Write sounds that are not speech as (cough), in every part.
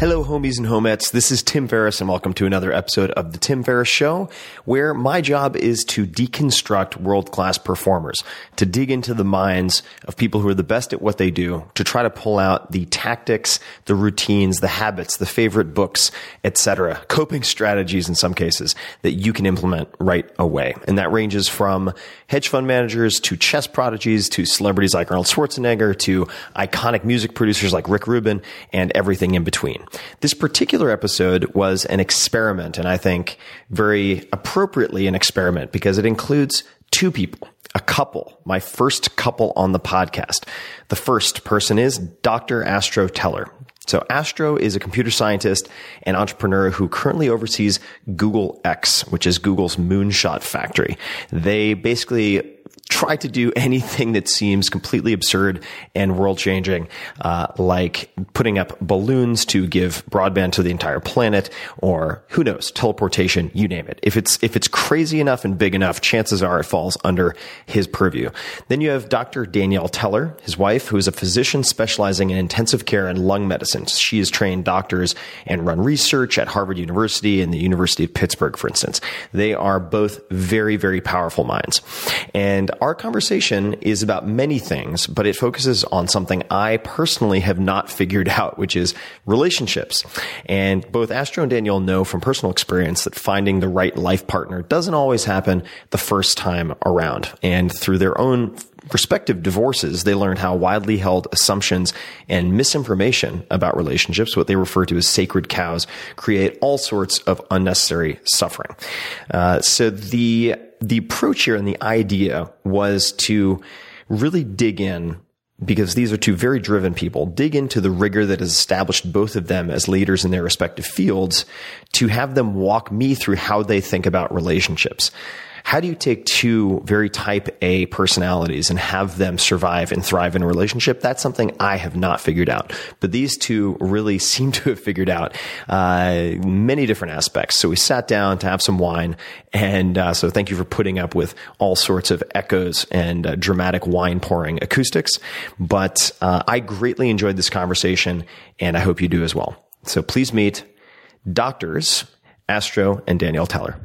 Hello, homies and homettes. This is Tim Ferriss, and welcome to another episode of The Tim Ferriss Show, where my job is to deconstruct world class performers, to dig into the minds of people who are the best at what they do, to try to pull out the tactics, the routines, the habits, the favorite books, etc., coping strategies in some cases that you can implement right away. And that ranges from hedge fund managers to chess prodigies to celebrities like Arnold Schwarzenegger to iconic music producers like Rick Rubin and everything in between. This particular episode was an experiment, and I think very appropriately an experiment because it includes two people, a couple, my first couple on the podcast. The first person is Dr. Astro Teller. So Astro is a computer scientist and entrepreneur who currently oversees Google X, which is Google's moonshot factory. They basically try to do anything that seems completely absurd and world changing, uh, like putting up balloons to give broadband to the entire planet, or who knows, teleportation, you name it. If it's if it's crazy enough and big enough, chances are it falls under his purview. Then you have Dr. Danielle Teller, his wife, who is a physician specializing in intensive care and lung medicine. She has trained doctors and run research at Harvard University and the University of Pittsburgh, for instance. They are both very, very powerful minds. And our conversation is about many things, but it focuses on something I personally have not figured (laughs) out, which is relationships. And both Astro and Danielle know from personal experience that finding the right life partner doesn't always happen the first time around. And through their own respective divorces, they learned how widely held assumptions and misinformation about relationships, what they refer to as sacred cows, create all sorts of unnecessary suffering. Uh, so the the approach here and the idea was to really dig in because these are two very driven people, dig into the rigor that has established both of them as leaders in their respective fields to have them walk me through how they think about relationships. How do you take two very type A personalities and have them survive and thrive in a relationship? That's something I have not figured out. But these two really (laughs) seem to have figured out uh, many different aspects. So we sat down to have some wine. And uh, so thank you for putting up with all sorts of echoes and uh, dramatic wine pouring acoustics. But uh, I greatly enjoyed this conversation, and I hope you do as well. So please meet doctors Astro and Danielle Teller.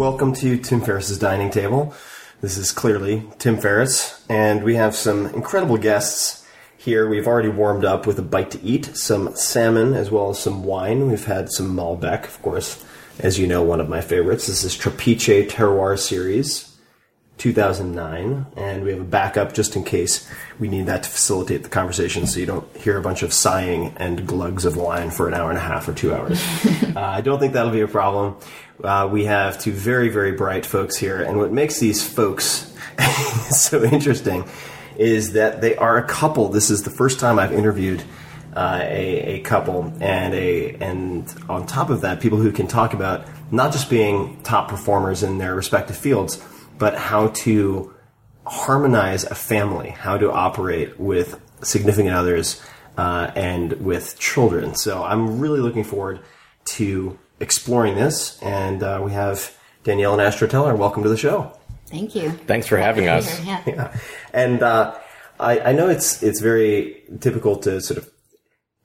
Welcome to Tim Ferriss's dining table. This is clearly Tim Ferriss, and we have some incredible guests here. We've already warmed up with a bite to eat, some salmon as well as some wine. We've had some Malbec, of course, as you know, one of my favorites. This is Trapiche Terroir Series. 2009, and we have a backup just in case we need that to facilitate the conversation so you don't hear a bunch of sighing and glugs of wine for an hour and a half or two hours. (laughs) uh, I don't think that'll be a problem. Uh, we have two very, very bright folks here, and what makes these folks (laughs) so interesting is that they are a couple. This is the first time I've interviewed uh, a, a couple, and a and on top of that, people who can talk about not just being top performers in their respective fields, but how to harmonize a family, how to operate with significant others uh, and with children. So I'm really looking forward to exploring this, and uh, we have Danielle and Astro Teller. Welcome to the show. Thank you. Thanks for having us. Yeah. Yeah, and uh, I, I know it's it's very typical to sort of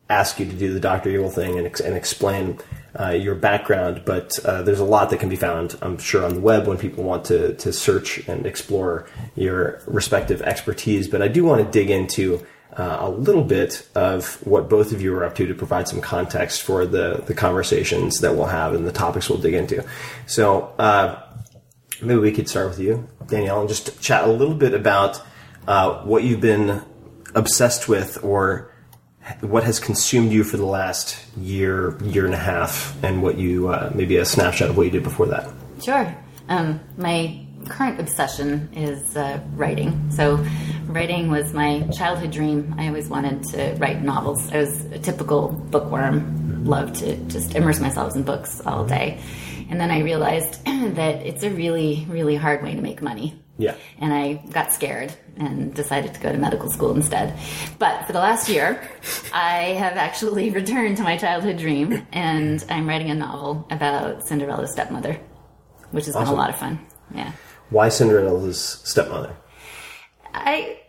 ask you to do the Doctor Evil thing and, ex- and explain uh, your background, but uh, there's a lot that can be found, I'm sure, on the web when people want to to search and explore your respective expertise. But I do want to dig into. Uh, a little bit of what both of you are up to to provide some context for the, the conversations that we'll have and the topics we'll dig into. So, uh, maybe we could start with you, Danielle, and just chat a little bit about uh, what you've been obsessed with or what has consumed you for the last year, year and a half, and what you uh, maybe a snapshot of what you did before that. Sure. Um, my current obsession is uh, writing. So, writing was my childhood dream. I always wanted to write novels. I was a typical bookworm, loved to just immerse myself in books all day. And then I realized (clears throat) that it's a really, really hard way to make money. Yeah. And I got scared and decided to go to medical school instead. But for the last year, I have actually (laughs) returned to my childhood dream, and I'm writing a novel about Cinderella's stepmother, which has been a lot of fun. Yeah. Why Cinderella's stepmother? I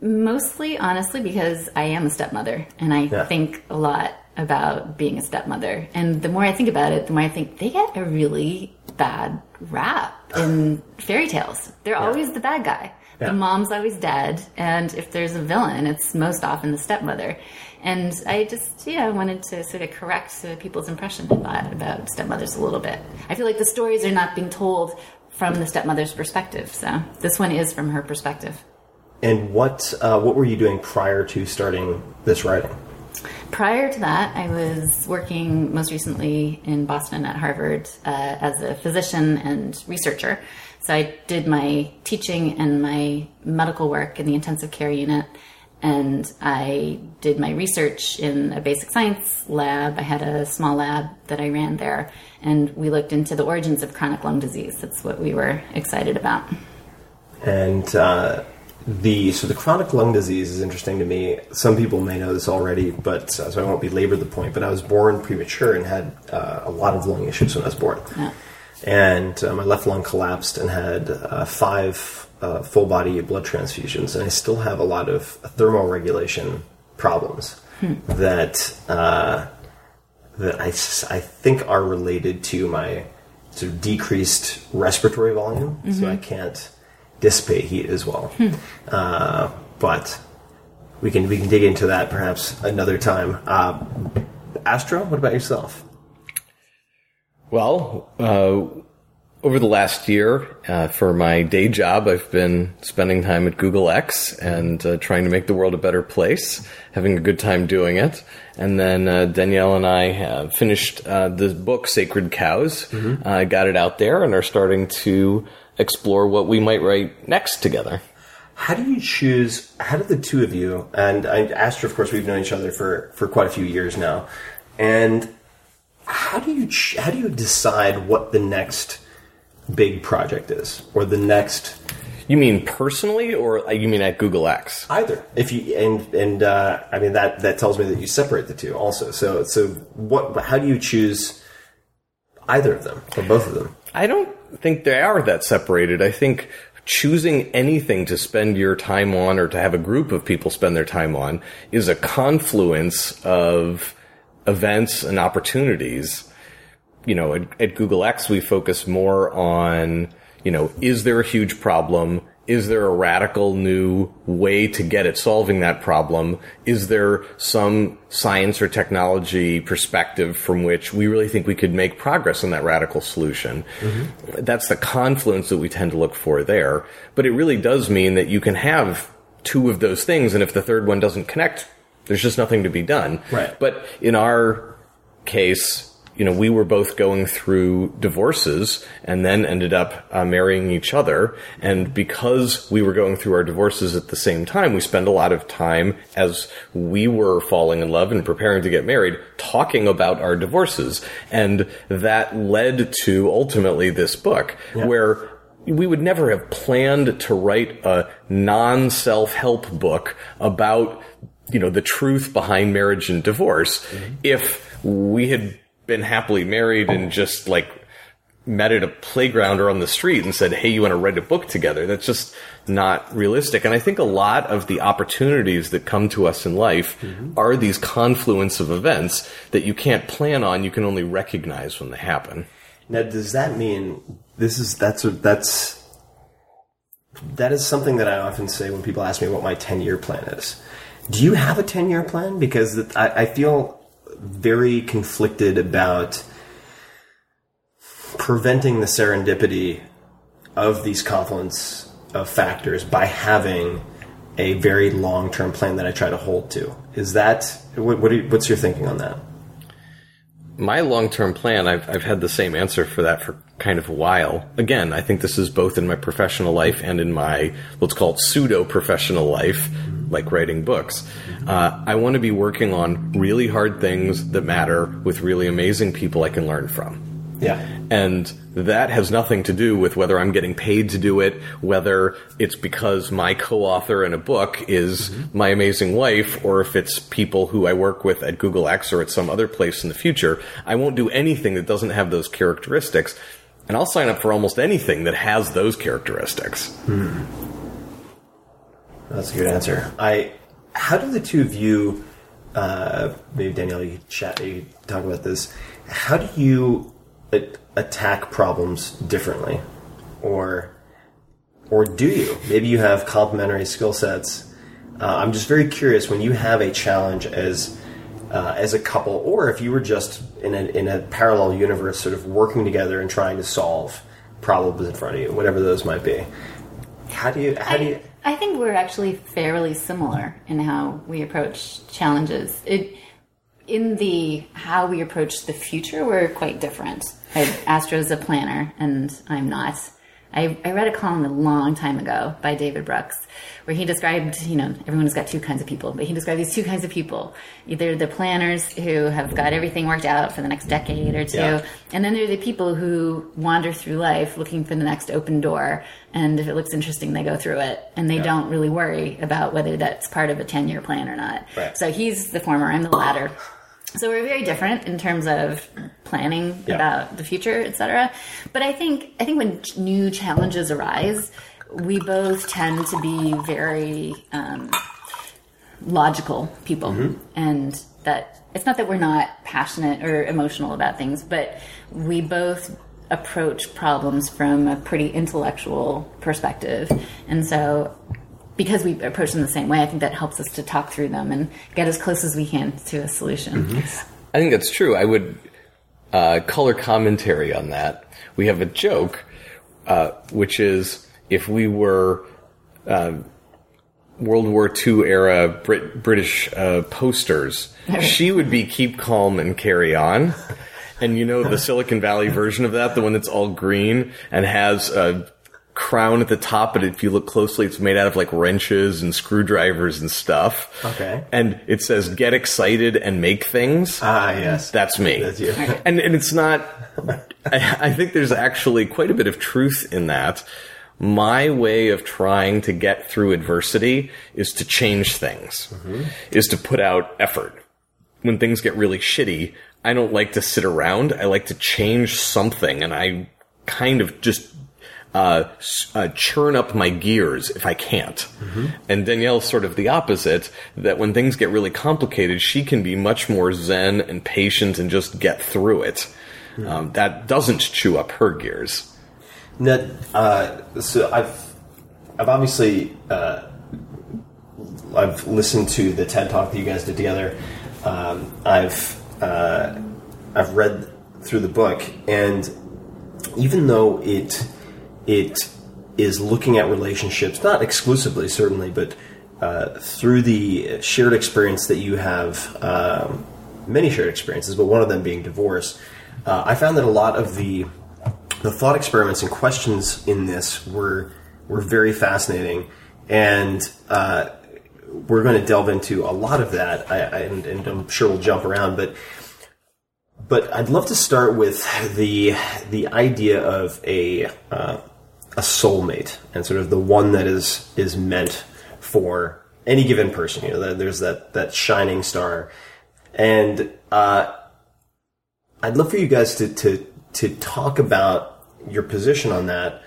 mostly, honestly, because I am a stepmother, and I Yeah. think a lot about being a stepmother. And the more I think about it, the more I think they get a really bad rap in (sighs) fairy tales. They're always the bad guy. Yeah. The mom's always dead, and if there's a villain, it's most often the stepmother. And I just, yeah, I wanted to sort of correct people's impression of that about stepmothers a little bit. I feel like the stories are not being told from the stepmother's perspective, so this one is from her perspective. And what uh, what were you doing prior to starting this writing? Prior to that, I was working most recently in Boston at Harvard uh, as a physician and researcher. So I did my teaching and my medical work in the intensive care unit, and I did my research in a basic science lab. I had a small lab that I ran there, and we looked into the origins of chronic lung disease. That's what we were excited about. And uh, the so the chronic lung disease is interesting to me. Some people may know this already, but uh, so I won't belabor the point. But I was born premature and had uh, a lot of lung issues when I was born. Yeah. And uh, my left lung collapsed and had uh, five uh, full body blood transfusions, and I still have a lot of thermoregulation problems that uh, that I, s- I think are related to my sort of decreased respiratory volume, so I can't dissipate heat as well. Uh, but we can we can dig into that perhaps another time. Uh, Astro, what about yourself? Well, uh, over the last year, uh, for my day job, I've been spending time at Google X and uh, trying to make the world a better place, having a good time doing it. And then uh, Danielle and I have finished uh, the book Sacred Cows, uh, got it out there, and are starting to explore what we might write next together. How do you choose? How did the two of you and I, Astro? Of course, we've known each other for for quite a few years now. And how do you ch- how do you decide what the next big project is or the next You mean personally, or uh, you mean at Google X? either if you and and uh, I mean that that tells me that you separate the two also so so what how do you choose either of them or both of them I don't think they are that separated. I think choosing anything to spend your time on or to have a group of people spend their time on is a confluence of events and opportunities. You know, at, at Google X, we focus more on, you know, is there a huge problem? Is there a radical new way to get at solving that problem? Is there some science or technology perspective from which we really think we could make progress on that radical solution? Mm-hmm. That's the confluence that we tend to look for there. But it really does mean that you can have two of those things, and if the third one doesn't connect, there's just nothing to be done. Right. But in our case, you know, we were both going through divorces and then ended up uh, marrying each other. And because we were going through our divorces at the same time, we spent a lot of time as we were falling in love and preparing to get married, talking about our divorces. And that led to ultimately this book where we would never have planned to write a non self help book about, you know, the truth behind marriage and divorce if we had been happily married and just like met at a playground or on the street and said, Hey, you want to write a book together? That's just not realistic. And I think a lot of the opportunities that come to us in life mm-hmm. are these confluence of events that you can't plan on. You can only recognize when they happen. Now, does that mean this is that's a, that's that is something that I often say when people ask me what my ten year plan is. Do you have a ten year plan? Because I, I feel very conflicted about preventing the serendipity of these confluence of factors by having a very long term plan that I try to hold to. Is that what, what you- what's your thinking on that? my long-term plan I've, I've had the same answer for that for kind of a while again i think this is both in my professional life and in my let's call it pseudo professional life like writing books uh, i want to be working on really hard things that matter with really amazing people i can learn from Yeah. and that has nothing to do with whether I'm getting paid to do it, whether it's because my co-author in a book is my amazing wife, or if it's people who I work with at Google X or at some other place in the future. I won't do anything that doesn't have those characteristics. And I'll sign up for almost anything that has those characteristics. That's a good answer. I. How do the two of you, uh, maybe Danielle, you chat, you talk about this. How do you a- attack problems differently, or or do you? Maybe you have complementary skill sets. Uh, I'm just very curious when you have a challenge as uh, as a couple, or if you were just in a in a parallel universe, sort of working together and trying to solve problems in front of you, whatever those might be. How do you? How do you? I think we're actually fairly similar in how we approach challenges. It in the how we approach the future, we're quite different. I, Astro's a planner, and I'm not. I, I read a column a long time ago by David Brooks where he described, you know, everyone's got two kinds of people, but he described these two kinds of people. Either the planners who have got everything worked out for the next decade or two, Yeah. and then there are the people who wander through life looking for the next open door. And if it looks interesting, they go through it and they don't really worry about whether that's part of a 10 year plan or not. Right. So he's the former, I'm the latter. So we're very different in terms of planning Yeah. about the future, etc. But I think I think when ch- new challenges arise, we both tend to be very um, logical people, and that it's not that we're not passionate or emotional about things, but we both approach problems from a pretty intellectual perspective, and so. Because we approach them the same way, I think that helps us to talk through them and get as close as we can to a solution. I think that's true. I would uh, color commentary on that. We have a joke, uh, which is if we were uh, World War II era Brit- British uh, posters, she would be keep calm and carry on. And you know the (laughs) Silicon Valley version of that, the one that's all green and has a crown at the top, but if you look closely, it's made out of like wrenches and screwdrivers and stuff. Okay. And it says "Get excited and make things." Ah, yes. That's me. That's you. (laughs) and and it's not. I, I think there's actually quite a bit of truth in that. My way of trying to get through adversity is to change things, is to put out effort. When things get really shitty, I don't like to sit around. I like to change something, and I kind of just uh, uh, churn up my gears if I can't. And Danielle's sort of the opposite, that when things get really complicated, she can be much more zen and patient and just get through it. Um, that doesn't chew up her gears. Ned, uh, so I've I've obviously uh, I've listened to the TED talk that you guys did together. Um, I've uh, I've read through the book, and even though it it is looking at relationships, not exclusively certainly, but uh, through the shared experience that you have, um, many shared experiences, but one of them being divorce. Uh, I found that a lot of the the thought experiments and questions in this were were very fascinating, and uh, we're going to delve into a lot of that. I, I, and, and I'm sure we'll jump around, but but I'd love to start with the the idea of a uh, a soulmate and sort of the one that is is meant for any given person. You know, there's that that shining star, and uh, I'd love for you guys to to to talk about your position on that,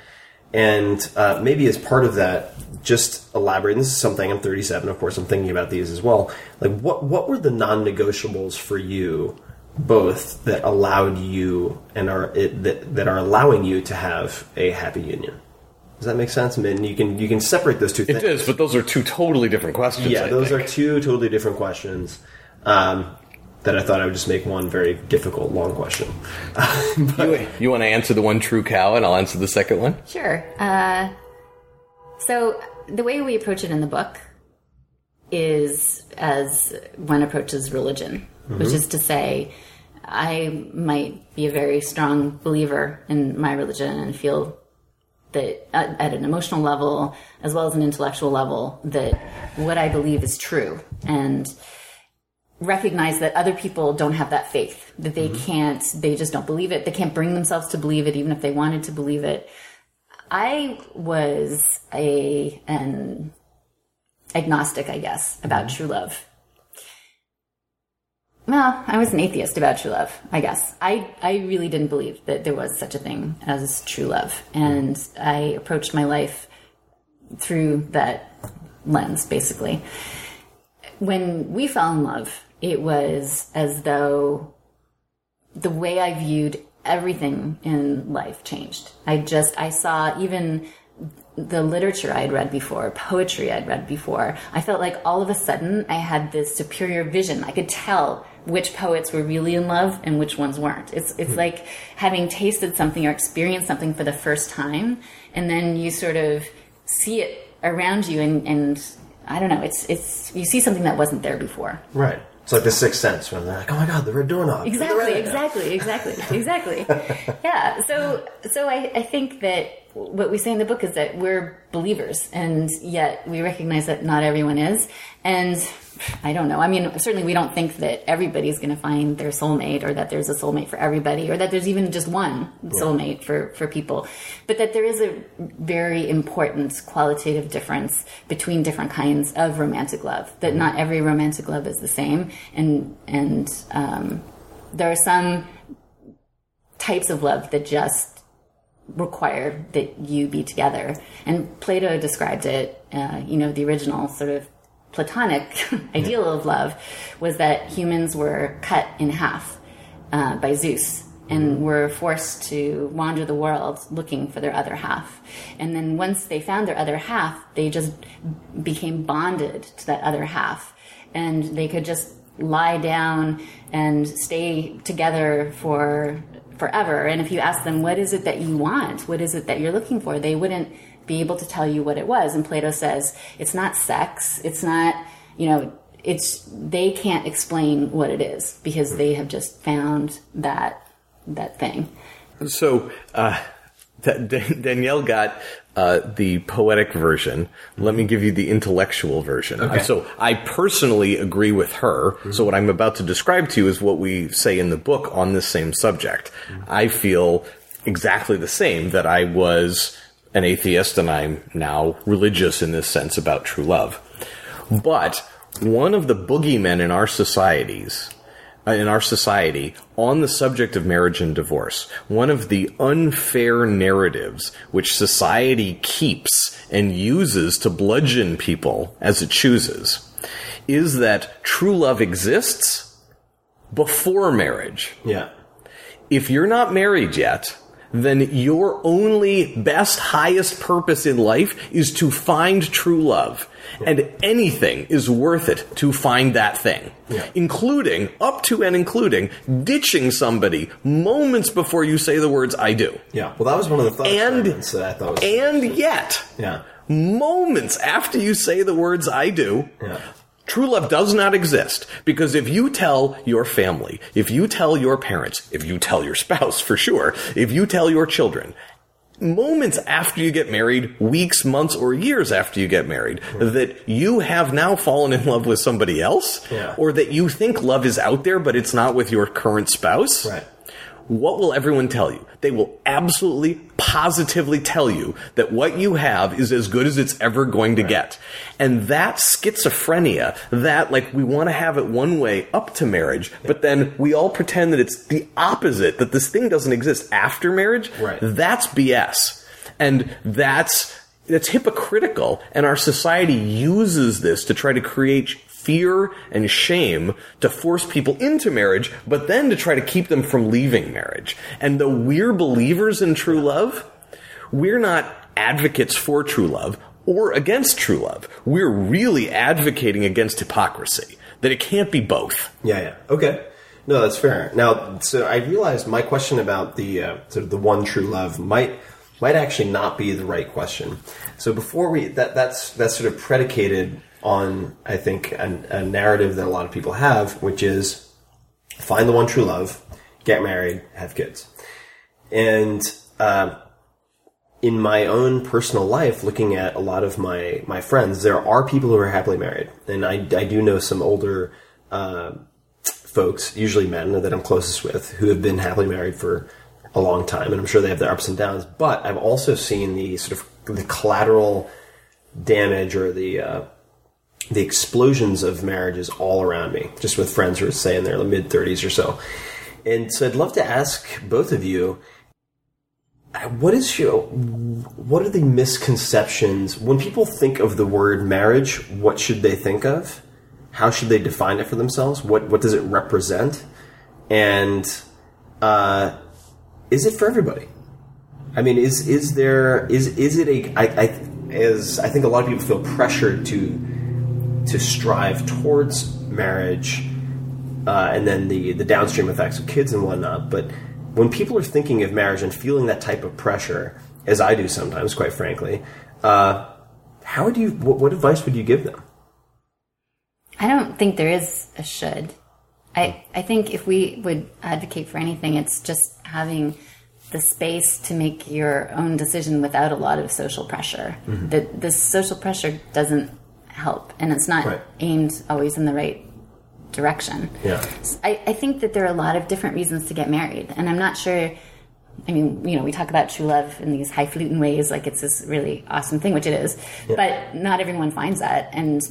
and uh, maybe as part of that, just elaborate. And this is something I'm 37, of course. I'm thinking about these as well. Like, what what were the non-negotiables for you, both that allowed you and are it, that that are allowing you to have a happy union? Does that make sense? I mean, you can you can separate those two It things. is, but those are two totally different questions. Yeah, I those think. are two totally different questions. Um, that I thought I would just make one very difficult, long question. (laughs) You, you want to answer the one true cow, and I'll answer the second one. Sure. Uh, so the way we approach it in the book is as one approaches religion, which mm-hmm. is to say, I might be a very strong believer in my religion and feel that at, at an emotional level as well as an intellectual level that what I believe is true and recognize that other people don't have that faith that they mm-hmm. can't they just don't believe it. They can't bring themselves to believe it even if they wanted to believe it. I was a an agnostic i guess about mm-hmm. true love well i was an atheist about true love i guess i i really didn't believe that there was such a thing as true love and i approached my life through that lens basically when we fell in love, it was as though the way I viewed everything in life changed. I just, I saw even the literature I had read before, poetry I'd read before. I felt like all of a sudden I had this superior vision. I could tell which poets were really in love and which ones weren't. It's, it's hmm. like having tasted something or experienced something for the first time, and then you sort of see it around you and, and I don't know. It's it's you see something that wasn't there before. Right. It's like the sixth sense when they're like, "Oh my god, the red doorknob." Exactly, exactly, exactly, exactly. (laughs) Yeah. So so I, I think that what we say in the book is that we're believers, and yet we recognize that not everyone is. And I don't know. I mean, certainly we don't think that everybody's going to find their soulmate, or that there's a soulmate for everybody, or that there's even just one soulmate for for people. But that there is a very important qualitative difference between different kinds of romantic love. That not every romantic love is the same, and and um, there are some types of love that just require that you be together. And Plato described it, uh, you know, the original sort of Platonic (laughs) ideal of love was that humans were cut in half uh, by Zeus and were forced to wander the world looking for their other half. And then once they found their other half, they just became bonded to that other half. And they could just lie down and stay together for forever. And if you ask them, what is it that you want? What is it that you're looking for? They wouldn't be able to tell you what it was. And Plato says, it's not sex. It's not, you know, it's, they can't explain what it is because they have just found that, that thing. So, uh, Da- Da- Danielle got uh, the poetic version. Let me give you the intellectual version. Okay. So I personally agree with her. So what I'm about to describe to you is what we say in the book on this same subject. I feel exactly the same that I was an atheist and I'm now religious in this sense about true love. But one of the boogeymen in our societies, uh, in our society, on the subject of marriage and divorce, one of the unfair narratives which society keeps and uses to bludgeon people as it chooses, is that true love exists before marriage Yeah. if you're not married yet, then your only best, highest purpose in life is to find true love. And anything is worth it to find that thing. Yeah. Including, up to and including, ditching somebody moments before you say the words, I do. Yeah. Well, that was one of the thought And- that I thought was. And yet, yeah. moments after you say the words, I do, Yeah. True love does not exist because if you tell your family, if you tell your parents, if you tell your (laughs) spouse for sure, if you tell your children, moments after you get married, weeks, months, or years after you get married, that you have now fallen in love with somebody else, Yeah. or that you think love is out there but it's not with your current spouse, Right. What will everyone tell you? They will absolutely, positively tell you that what you have is as good as it's ever going to get. And that schizophrenia, that like we want to have it one way up to marriage, but then we all pretend that it's the opposite, that this thing doesn't exist after marriage, Right. that's BS. And that's, that's hypocritical. And our society uses this to try to create fear and shame to force people into marriage, but then to try to keep them from leaving marriage. And though we're believers in true love, we're not advocates for true love or against true love. We're really advocating against hypocrisy, that it can't be both. Yeah, yeah. Okay. No, that's fair. Now, so I realized my question about the uh, sort of the one true love might might actually not be the right question. So before we that that's that's sort of predicated on I think a, a narrative that a lot of people have, which is find the one true love, get married, have kids, and uh, in my own personal life, looking at a lot of my my friends, there are people who are happily married, and I I do know some older. Uh, folks, usually men that I'm closest with, who have been happily married for a long time, and I'm sure they have their ups and downs. But I've also seen the sort of the collateral damage or the uh, the explosions of marriages all around me, just with friends who are say in their mid 30s or so. And so I'd love to ask both of you, uh, what is your what are the misconceptions when people think of the word marriage? What should they think of? How should they define it for themselves? What what does it represent? And uh, is it for everybody? I mean, is is there is is it a I, I as I think a lot of people feel pressured to to strive towards marriage, uh, and then the the downstream effects of kids and whatnot. But when people are thinking of marriage and feeling that type of pressure, as I do sometimes, quite frankly, uh, how would you? What, what advice would you give them? I don't think there is a should. I, I think if we would advocate for anything, it's just having the space to make your own decision without a lot of social pressure. Mm-hmm. The, the social pressure doesn't help, and it's not Right. aimed always in the right direction. Yeah. I, I think that there are a lot of different reasons to get married, and I'm not sure. I mean, you know, we talk about true love in these highfalutin ways, like it's this really awesome thing, which it is. But not everyone finds that, and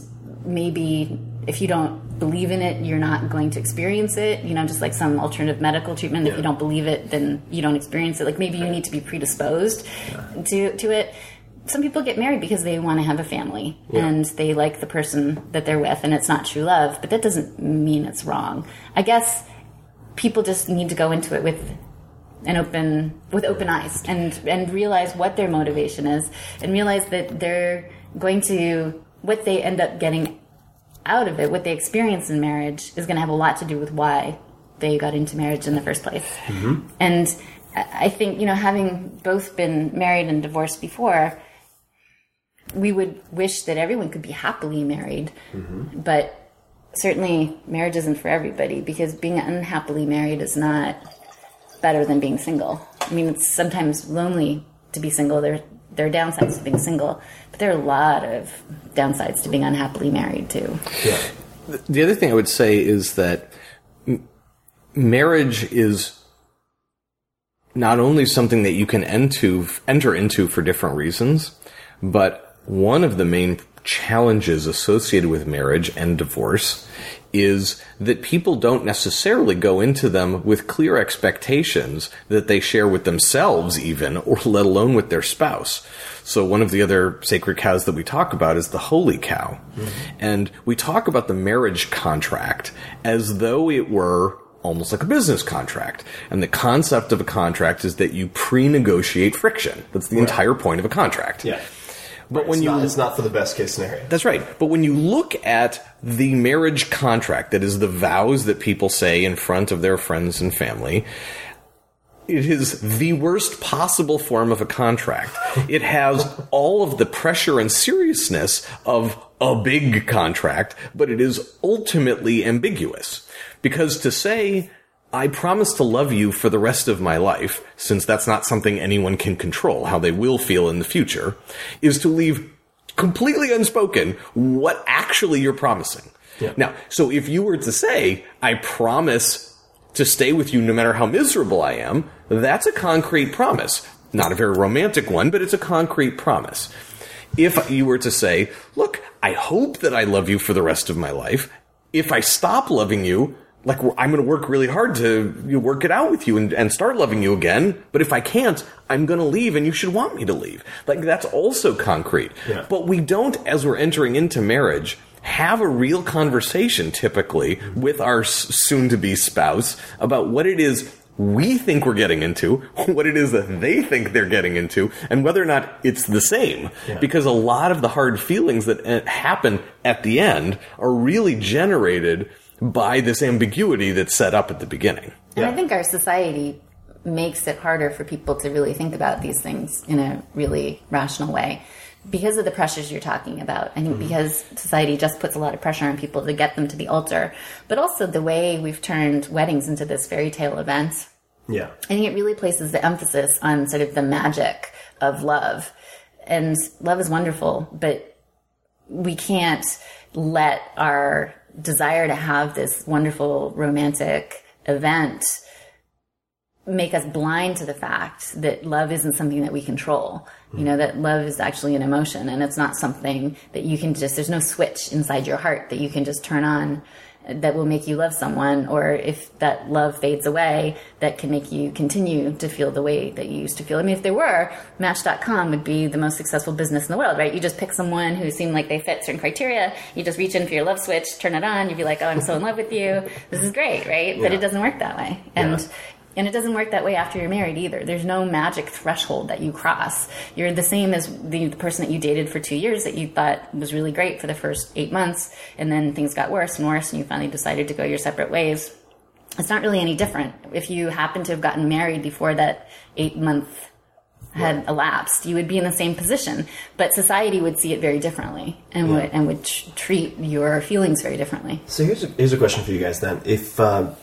maybe if you don't believe in it, you're not going to experience it. You know, just like some alternative medical treatment, if you don't believe it, then you don't experience it. Like maybe you need to be predisposed to to it. Some people get married because they want to have a family and they like the person that they're with, and it's not true love. But that doesn't mean it's wrong. I guess people just need to go into it with an open with open eyes and and realize what their motivation is and realize that they're going to what they end up getting out of it what they experience in marriage is going to have a lot to do with why they got into marriage in the first place mm-hmm. and I I think you know having both been married and divorced before we would wish that everyone could be happily married but certainly marriage isn't for everybody because being unhappily married is not better than being single. I mean, it's sometimes lonely to be single. There there are downsides to being single, but there are a lot of downsides to being unhappily married too. Yeah. The other thing I would say is that m- marriage is not only something that you can enter into for different reasons, but one of the main challenges associated with marriage and divorce is that people don't necessarily go into them with clear expectations that they share with themselves even, or let alone with their spouse. So one of the other sacred cows that we talk about is the holy cow. Mm-hmm. And we talk about the marriage contract as though it were almost like a business contract. And the concept of a contract is that you pre-negotiate friction. That's the entire point of a contract. Yeah. But when it's you not, it's not for the best case scenario. that's right. But when you look at the marriage contract, that is the vows that people say in front of their friends and family, it is the worst possible form of a contract. (laughs) It has all of the pressure and seriousness of a big contract, but it is ultimately ambiguous. Because to say, I promise to love you for the rest of my life, since that's not something anyone can control, how they will feel in the future, is to leave completely unspoken what actually you're promising. Now, so if you were to say, I promise to stay with you no matter how miserable I am, that's a concrete promise. Not a very romantic one, but it's a concrete promise. If you were to say, look, I hope that I love you for the rest of my life. If I stop loving you, like I'm going to work really hard to you know, work it out with you and, and start loving you again. But if I can't, I'm going to leave and you should want me to leave. Like that's also concrete. Yeah. But we don't, as we're entering into marriage, have a real conversation typically with our soon to be spouse about what it is we think we're getting into, (laughs) what it is that they think they're getting into, and whether or not it's the same. Because a lot of the hard feelings that uh, happen at the end are really generated by this ambiguity that's set up at the beginning. And I think our society makes it harder for people to really think about these things in a really rational way because of the pressures you're talking about. I think mm-hmm. because society just puts a lot of pressure on people to get them to the altar, but also the way we've turned weddings into this fairy tale event. Yeah. I think it really places the emphasis on sort of the magic of love. And love is wonderful, but we can't let our desire to have this wonderful romantic event make us blind to the fact that love isn't something that we control. You hmm. know, that love is actually an emotion and it's not something that you can just, there's no switch inside your heart that you can just turn on that will make you love someone. Or if that love fades away, that can make you continue to feel the way that you used to feel. I mean, if there were, Match.com would be the most successful business in the world, right? You just pick someone who seemed like they fit certain criteria. You just reach in for your love switch, turn it on. You'd be like, oh, I'm so in love with you. This is great, right? But it doesn't work that way. And Yeah. And it doesn't work that way after you're married either. There's no magic threshold that you cross. You're the same as the, the person that you dated for two years that you thought was really great for the first eight months, and then things got worse and worse, and you finally decided to go your separate ways. It's not really any different. If you happen to have gotten married before that eight month had elapsed, you would be in the same position. But society would see it very differently and would and would tr- treat your feelings very differently. So here's a, here's a question for you guys then. If um,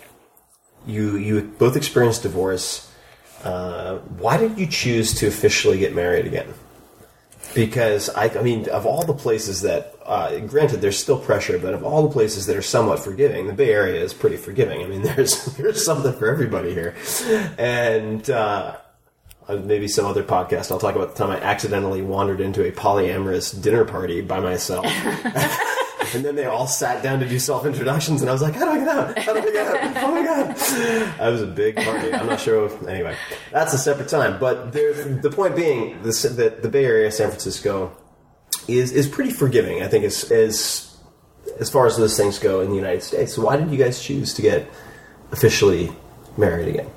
you you both experienced divorce, uh, why did you choose to officially get married again? Because I, I mean, of all the places that, uh, granted, there's still pressure, but of all the places that are somewhat forgiving, the Bay Area is pretty forgiving. I mean, (laughs) there's there's something for everybody here, and. Uh, uh, maybe some other podcast. I'll talk about the time I accidentally wandered into a polyamorous dinner party by myself. (laughs) and then they all sat down to do self introductions, and I was like, "How do I get out? How do I get out? Oh my god!" That was a big party. I'm not sure. If, anyway, that's a separate time. But the point being, this, that the Bay Area, San Francisco, is is pretty forgiving. I think as as as far as those things go in the United States. So why did you guys choose to get officially married again?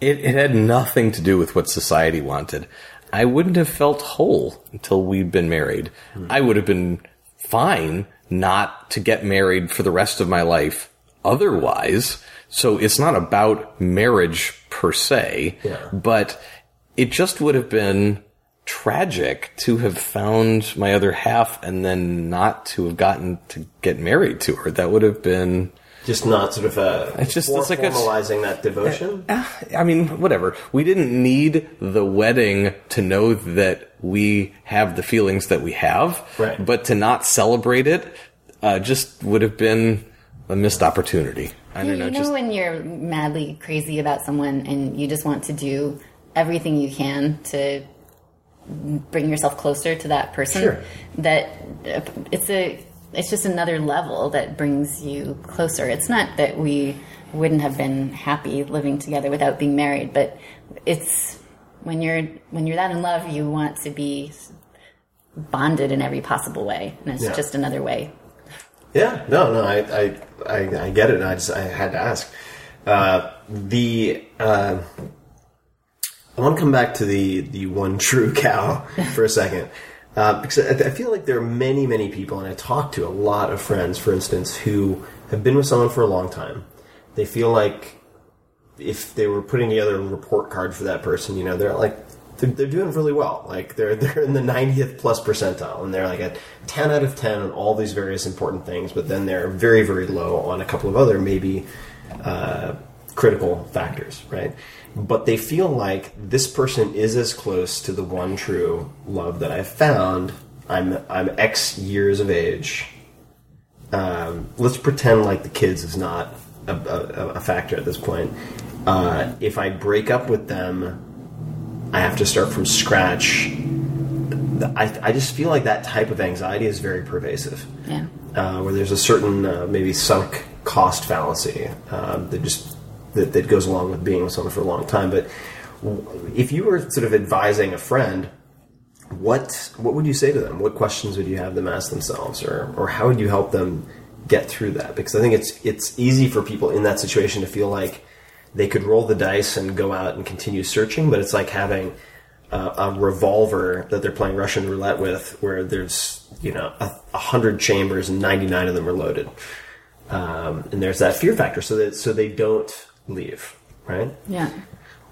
It, it had nothing to do with what society wanted. I wouldn't have felt whole until we'd been married. I would have been fine not to get married for the rest of my life otherwise. So it's not about marriage per se, Yeah. but it just would have been tragic to have found my other half and then not to have gotten to get married to her. That would have been Just not sort of a It's just- it's like a- formalizing that devotion. I mean, whatever. We didn't need the wedding to know that we have the feelings that we have, Right. but to not celebrate it uh, just would have been a missed opportunity. I you don't know. know Just when you're madly crazy about someone and you just want to do everything you can to bring yourself closer to that person Sure. that uh, it's a it's just another level that brings you closer it's not that we wouldn't have been happy living together without being married but it's when you're when you're that in love you want to be bonded in every possible way and it's Yeah. just another way Yeah, no, no, I, I, I, I get it. I just, I had to ask. Uh, the, uh, I want to come back to the, the one true cow (laughs) for a second. Because I, I feel like there are many, many people, and I talk to a lot of friends, for instance, who have been with someone for a long time. They feel like if they were putting together a report card for that person, you know, they're like they're, they're doing really well. Like they're (laughs) they're in the 90th plus percentile, and they're like a 10 out of 10 on all these various important things. But then they're very very low on a couple of other maybe uh, critical factors, right? But they feel like this person is as close to the one true love that I've found. I'm I'm X years of age. Um, let's pretend like the kids is not a, a, a factor at this point. Uh, if I break up with them, I have to start from scratch. I, I just feel like that type of anxiety is very pervasive. yeah Uh, where there's a certain uh, maybe sunk cost fallacy um, that just that, that goes along with being with someone for a long time. But if you were sort of advising a friend, what what would you say to them? What questions would you have them ask themselves, or or how would you help them get through that? Because I think it's it's easy for people in that situation to feel like they could roll the dice and go out and continue searching, but it's like having uh, a revolver that they're playing Russian roulette with, where there's you know a, a hundred chambers and ninety nine of them are loaded, um, and there's that fear factor, so that so they don't leave, right? yeah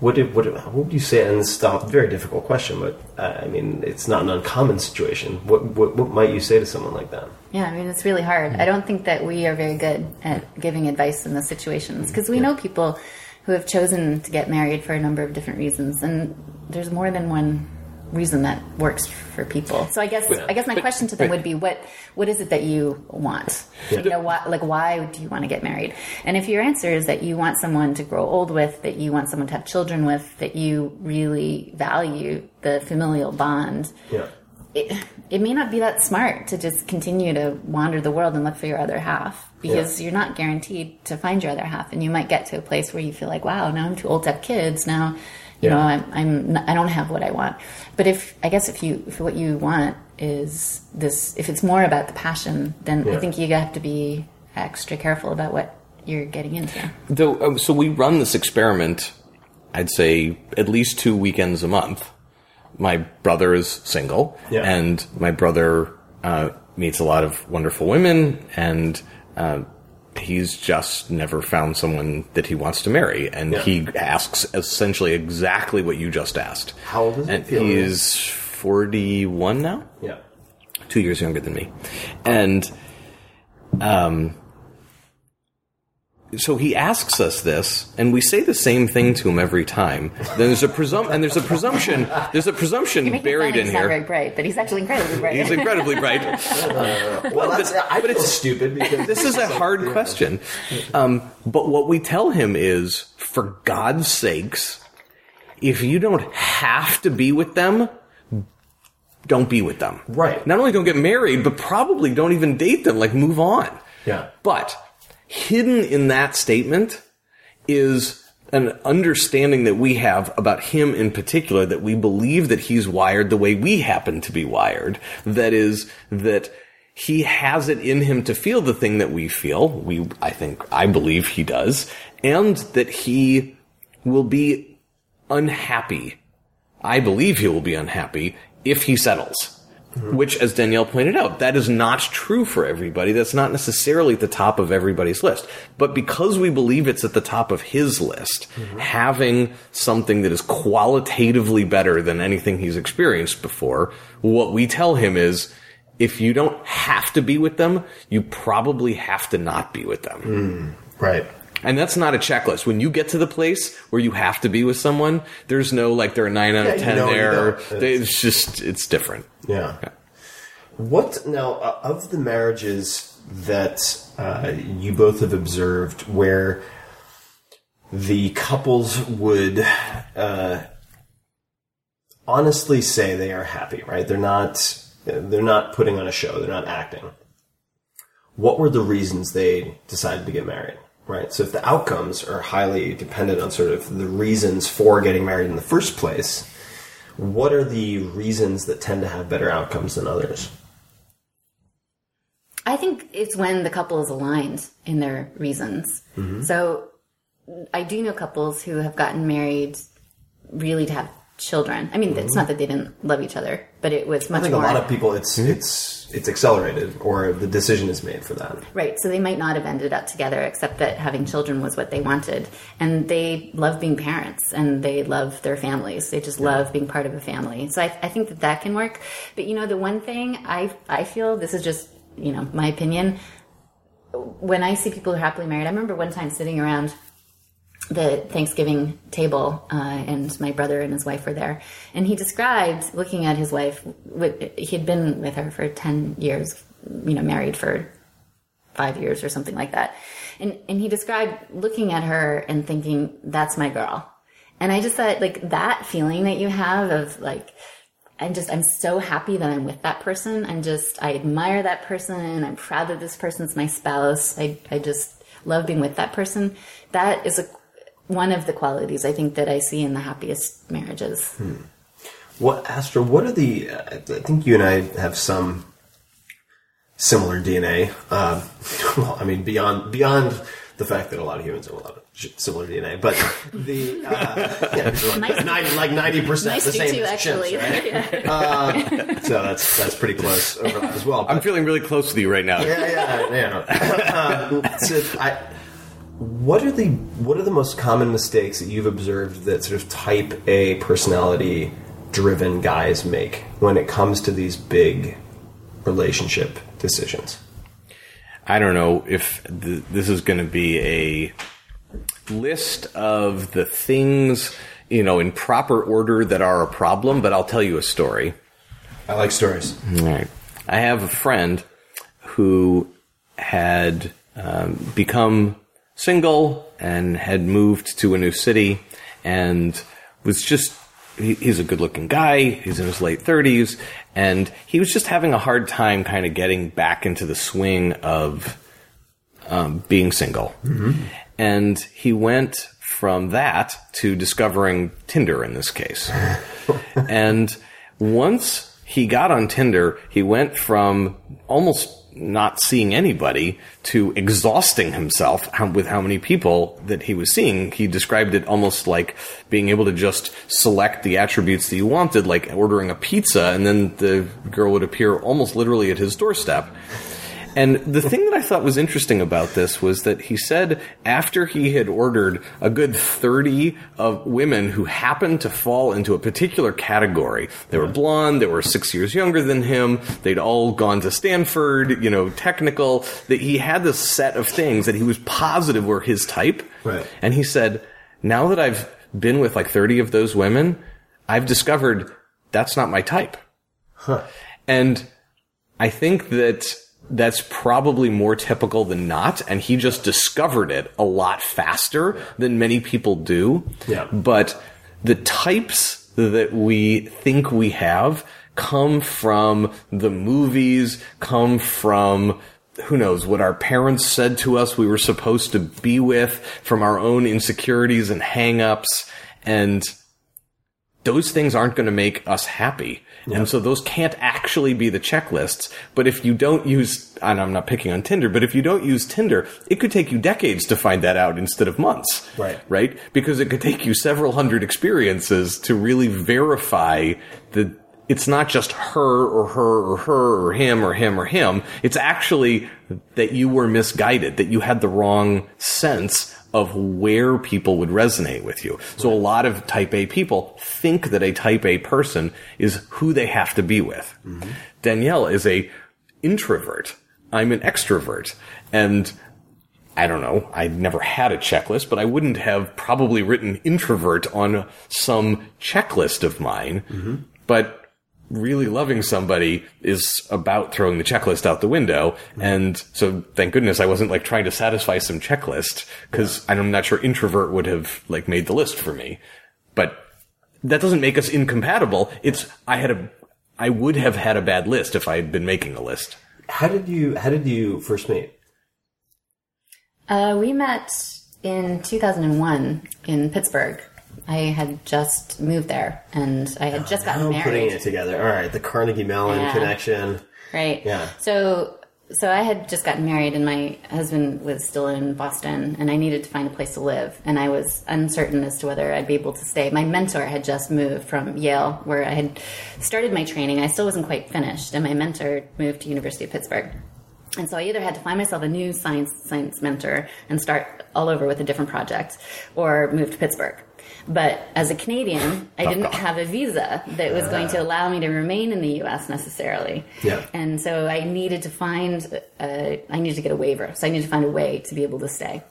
What did, what, what would you say? And this is a very difficult question, but uh, I mean, it's not an uncommon situation. What, what what might you say to someone like that? Yeah, I mean, it's really hard. I don't think that we are very good at giving advice in those situations because we know people who have chosen to get married for a number of different reasons, and there's more than one reason that works for people. So I guess I guess my question to them would be what what is it that you want? You know, why, like why do you want to get married? And if your answer is that you want someone to grow old with, that you want someone to have children with, that you really value the familial bond, Yeah. it, it may not be that smart to just continue to wander the world and look for your other half because Yeah. you're not guaranteed to find your other half and you might get to a place where you feel like wow now i'm too old to have kids now you Yeah. know i'm, I'm not, i don't have what i want but if i guess if you if what you want is this if it's more about the passion then i think you have to be extra careful about what you're getting into Though, um, so we run this experiment. I'd say at least two weekends a month. My brother is single, Yeah. and my brother uh, meets a lot of wonderful women, and uh, he's just never found someone that he wants to marry. And Yeah. he asks essentially exactly what you just asked. How old is he? And he's forty-one now Yeah. two years younger than me, and um, so he asks us this, and we say the same thing to him every time. Then there's a presum- and there's a presumption. There's a presumption You're buried fun in he's not very here. bright but he's actually incredibly bright He's incredibly bright. (laughs) Well, that's, I but it's- stupid because This is a hard question. Um, but what we tell him is, for God's sakes, if you don't have to be with them, don't be with them. Right. Not only don't get married, but probably don't even date them. Like, move on. Yeah. But hidden in that statement is an understanding that we have about him in particular that we believe that he's wired the way we happen to be wired. That is, that he has it in him to feel the thing that we feel. We, I think, I believe he does. And that he will be unhappy. I believe he will be unhappy if he settles. Mm-hmm. Which, as Danielle pointed out, that is not true for everybody. That's not necessarily at the top of everybody's list. But because we believe it's at the top of his list, mm-hmm. having something that is qualitatively better than anything he's experienced before, what we tell him is, if you don't have to be with them, you probably have to not be with them. Mm, right. And that's not a checklist. When you get to the place where you have to be with someone, there's no like there are a nine out Yeah, of you ten you there. They- It's just it's different. Yeah. What now uh, of the marriages that uh, you both have observed where the couples would uh, honestly say they are happy, right? They're not they're not putting on a show, they're not acting. What were the reasons they decided to get married? Right. So if the outcomes are highly dependent on sort of the reasons for getting married in the first place, what are the reasons that tend to have better outcomes than others? I think it's when the couple is aligned in their reasons. Mm-hmm. So I do know couples who have gotten married really to have children. I mean, it's not that they didn't love each other, but it was Mm-hmm. I much think more. a lot of people it's it's it's accelerated or the decision is made for that. Right. So they might not have ended up together, except that having children was what they wanted. And they love being parents and they love their families. They just love being part of a family. So I, I think that that can work. But you know, the one thing I, I feel, this is just, you know, my opinion. When I see people who are happily married, I remember one time sitting around the Thanksgiving table, uh, and my brother and his wife were there. And he described looking at his wife. With, he had been with her for ten years, you know, married for five years or something like that. And and he described looking at her and thinking, "That's my girl." And I just thought, like that feeling that you have of like. I'm just, I'm so happy that I'm with that person. I'm just, I admire that person. I'm proud that this person's my spouse. I, I just love being with that person. That is a, one of the qualities I think that I see in the happiest marriages. What Astro? What are the? uh, I think you and I have some similar DNA. Um, (laughs) well, I mean, beyond beyond the fact that a lot of humans have a lot of similar DNA, but (laughs) the uh, yeah, (laughs) like, Nice. 90, like ninety percent Nice the same too, as actually. chimps, right? Yeah. So that's that's pretty close as well. I'm feeling really close with you right now. yeah, yeah, yeah. no. um, so I, what are the what are the most common mistakes that you've observed that sort of type A personality driven guys make when it comes to these big relationship decisions? I don't know if th- this is going to be a list of the things, you know, in proper order that are a problem, but I'll tell you a story. I like stories. All right. I have a friend who had um, become single and had moved to a new city and was just he's a good looking guy. He's in his late 30s and he was just having a hard time kind of getting back into the swing of um, being single. And he went from that to discovering tinder in this case. (laughs) And once he got on Tinder, he went from almost not seeing anybody to exhausting himself with how many people that he was seeing. He described it almost like being able to just select the attributes that you wanted, like ordering a pizza, and then the girl would appear almost literally at his doorstep. And the thing that I thought was interesting about this was that he said after he had ordered a good 30 of women who happened to fall into a particular category, they were blonde, they were six years younger than him, they'd all gone to Stanford, you know, technical, that he had this set of things that he was positive were his type. Right. And he said, now that I've been with like 30 of those women, I've discovered that's not my type. And I think that that's probably more typical than not, and he just discovered it a lot faster than many people do. Yeah. But the types that we think we have come from the movies, come from who knows what our parents said to us we were supposed to be with, from our own insecurities and hang-ups, and those things aren't going to make us happy. And so those can't actually be the checklists. But if you don't use, and I'm not picking on Tinder, but if you don't use Tinder, it could take you decades to find that out instead of months. Right. Right? Because it could take you several hundred experiences to really verify that it's not just her or her or her or him or him or him. It's actually that you were misguided, that you had the wrong sense of where people would resonate with you. So a lot of type A people think that a type A person is who they have to be with. Danielle is a introvert. I'm an extrovert. And I don't know, I'd never had a checklist, but I wouldn't have probably written introvert on some checklist of mine. But really loving somebody is about throwing the checklist out the window. And so thank goodness I wasn't like trying to satisfy some checklist because I'm not sure introvert would have like made the list for me. But that doesn't make us incompatible. It's, I had a, I would have had a bad list if I had been making a list. How did you How did you first meet? Uh, we met in 2001 in Pittsburgh. I had just moved there and I had just gotten oh, I'm married. putting it together. All right, the Carnegie Mellon Yeah. connection. Right. Yeah. So so I had just gotten married and my husband was still in Boston and I needed to find a place to live and I was uncertain as to whether I'd be able to stay. My mentor had just moved from Yale where I had started my training. I still wasn't quite finished and my mentor moved to University of Pittsburgh. And so I either had to find myself a new science science mentor and start all over with a different project or move to Pittsburgh. But as a Canadian, I didn't have a visa that was going to allow me to remain in the U.S. necessarily. Yeah. And so I needed to find, uh, I needed to get a waiver. So I needed to find a way to be able to stay.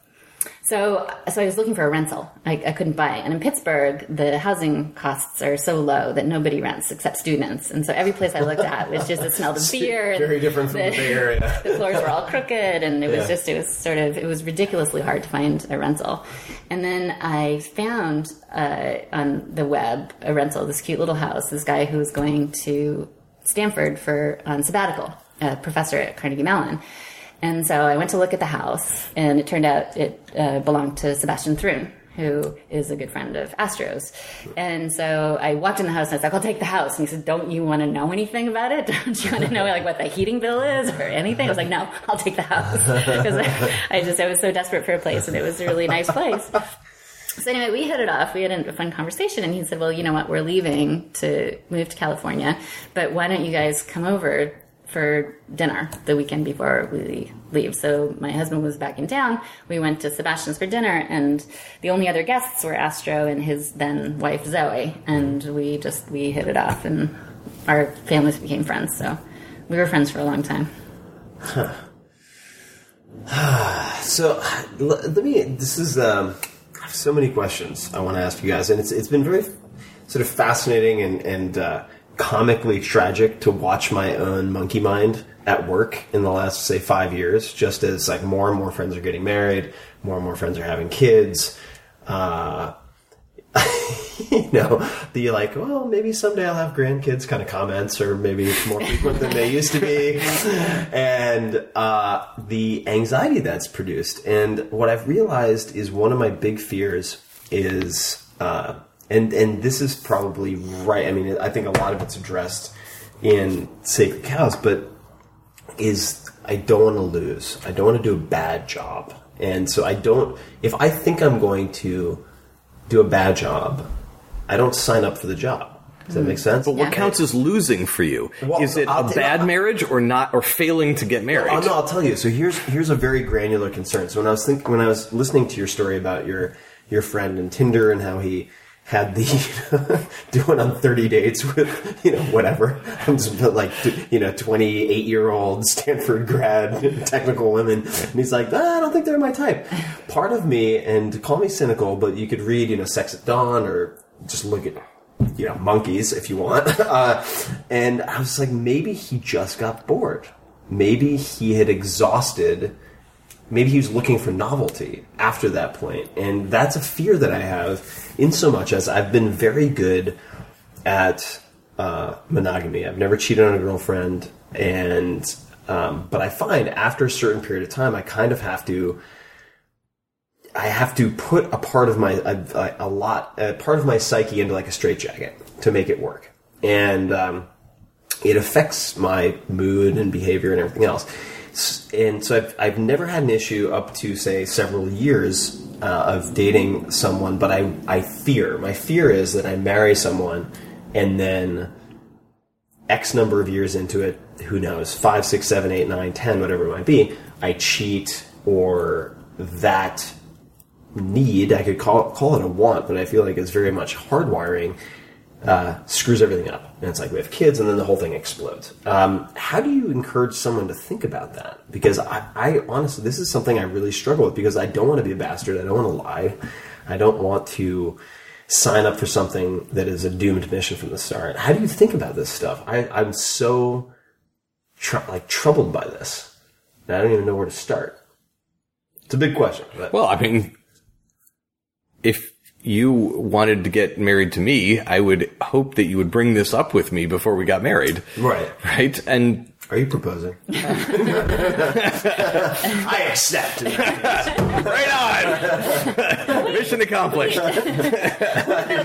So, so I was looking for a rental. I, I couldn't buy. And in Pittsburgh, the housing costs are so low that nobody rents except students. And so every place I looked at was just it smelled of (laughs) beer. Very different from the Bay (laughs) Area. the floors were all crooked and it was Yeah. just it was sort of it was ridiculously hard to find a rental and then i found uh, on the web a rental this cute little house this guy who was going to stanford for on sabbatical a professor at carnegie mellon and so i went to look at the house and it turned out it uh, belonged to sebastian thrun who is a good friend of Astro's. And so I walked in the house and I was like, I'll take the house. And he said, Don't you want to know anything about it? (laughs) Don't you want to know like what the heating bill is or anything? I was like, No, I'll take the house. (laughs) Because I, I just, I was so desperate for a place and it was a really nice place. So anyway, we hit it off. We had a fun conversation, and he said, "Well, you know what? We're leaving to move to California, but why don't you guys come over for dinner the weekend before we leave?" So my husband was back in town. We went to Sebastian's for dinner, and the only other guests were Astro and his then wife Zoe, and we just we hit it off, and our families became friends. So we were friends for a long time. (sighs) So let me. This is. Um, I have so many questions I want to ask you guys, and it's it's been very sort of fascinating and and uh, comically tragic to watch my own monkey mind at work in the last say five years. Just as like more and more friends are getting married, more and more friends are having kids. Uh, (laughs) you know, the like, well, maybe someday I'll have grandkids kind of comments, or maybe it's more frequent than they used to be, and uh, the anxiety that's produced. And what I've realized is one of my big fears is, uh, and and this is probably right. I mean, I think a lot of it's addressed in Sacred Cows, but is I don't want to lose. I don't want to do a bad job. And so I don't, if I think I'm going to do a bad job, I don't sign up for the job. Does that hmm. make sense? But what counts as losing for you? Well, Is it I'll a t- bad I'll- marriage or not, or failing to get married? Oh, no, I'll tell you. So here's here's a very granular concern. So when I was thinking, when I was listening to your story about your your friend and Tinder and how he had the (laughs) (laughs) doing on 30 dates with you know whatever. (laughs) I'm just like you know 28 year old Stanford grad technical women. And he's like ah, I don't think they're my type. Part of me and call me cynical but you could read you know Sex at Dawn or just look at you know monkeys if you want. Uh, and I was like maybe he just got bored. Maybe he had exhausted maybe he was looking for novelty after that point. And that's a fear that i have in so much as i've been very good at uh, monogamy. I've never cheated on a girlfriend. And um, but i find after a certain period of time i kind of have to i have to put a part of my a, a lot a part of my psyche into like a straitjacket to make it work. And um, it affects my mood and behavior and everything else. And so I've, I've never had an issue up to say several years uh, of dating someone, but I, I fear, my fear is that I marry someone and then X number of years into it, who knows, five, six, seven, eight, nine, ten, whatever it might be, I cheat or that need, I could call, call it a want, but I feel like it's very much hardwiring uh, screws everything up. And it's like we have kids, and then the whole thing explodes. Um, how do you encourage someone to think about that? Because I, I honestly, this is something I really struggle with because I don't want to be a bastard. I don't want to lie. I don't want to sign up for something that is a doomed mission from the start. How do you think about this stuff? I, I'm so tr- like troubled by this. I don't even know where to start. It's a big question. But Well, I mean, if you wanted to get married to me, I would hope that you would bring this up with me before we got married. Right. Right. And are you proposing? (laughs) I accept. (laughs) right on. (laughs) Mission accomplished.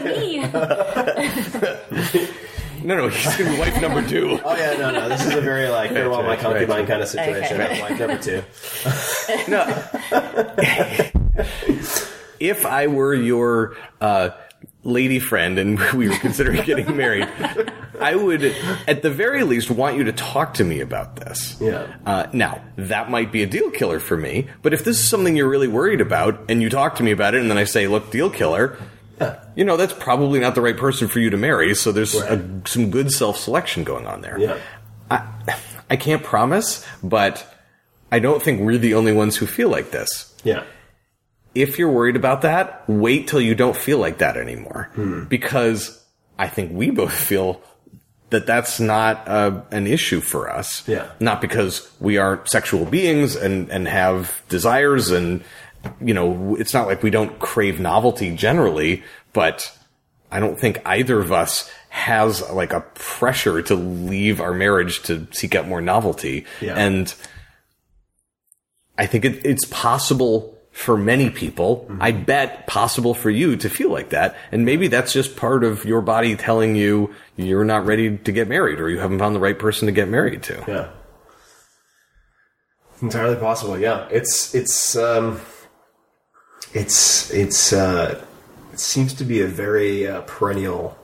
Me. No, no, he's gonna be wife number two. Oh yeah, no, no. This is a very like farewell my right, concubine right. kind of situation. Okay. Like number two. If I were your uh, lady friend and (laughs) we were considering getting married, I would, at the very least, want you to talk to me about this. Yeah. Uh, now, that might be a deal killer for me, but if this is something you're really worried about and you talk to me about it and then I say, look, deal killer, you know, that's probably not the right person for you to marry, so there's a, some good self selection going on there. Yeah. I, I can't promise, but I don't think we're the only ones who feel like this Yeah. If you're worried about that, wait till you don't feel like that anymore. Because I think we both feel that that's not uh, an issue for us. Yeah. Not because we aren't sexual beings and, and have desires and, you know, it's not like we don't crave novelty generally, but I don't think either of us has like a pressure to leave our marriage to seek out more novelty. Yeah. And I think it, it's possible for many people. I bet possible for you to feel like that. And maybe that's just part of your body telling you you're not ready to get married or you haven't found the right person to get married to. Yeah. Entirely possible. Yeah. It's it's um, it's it's uh, it seems to be a very uh, perennial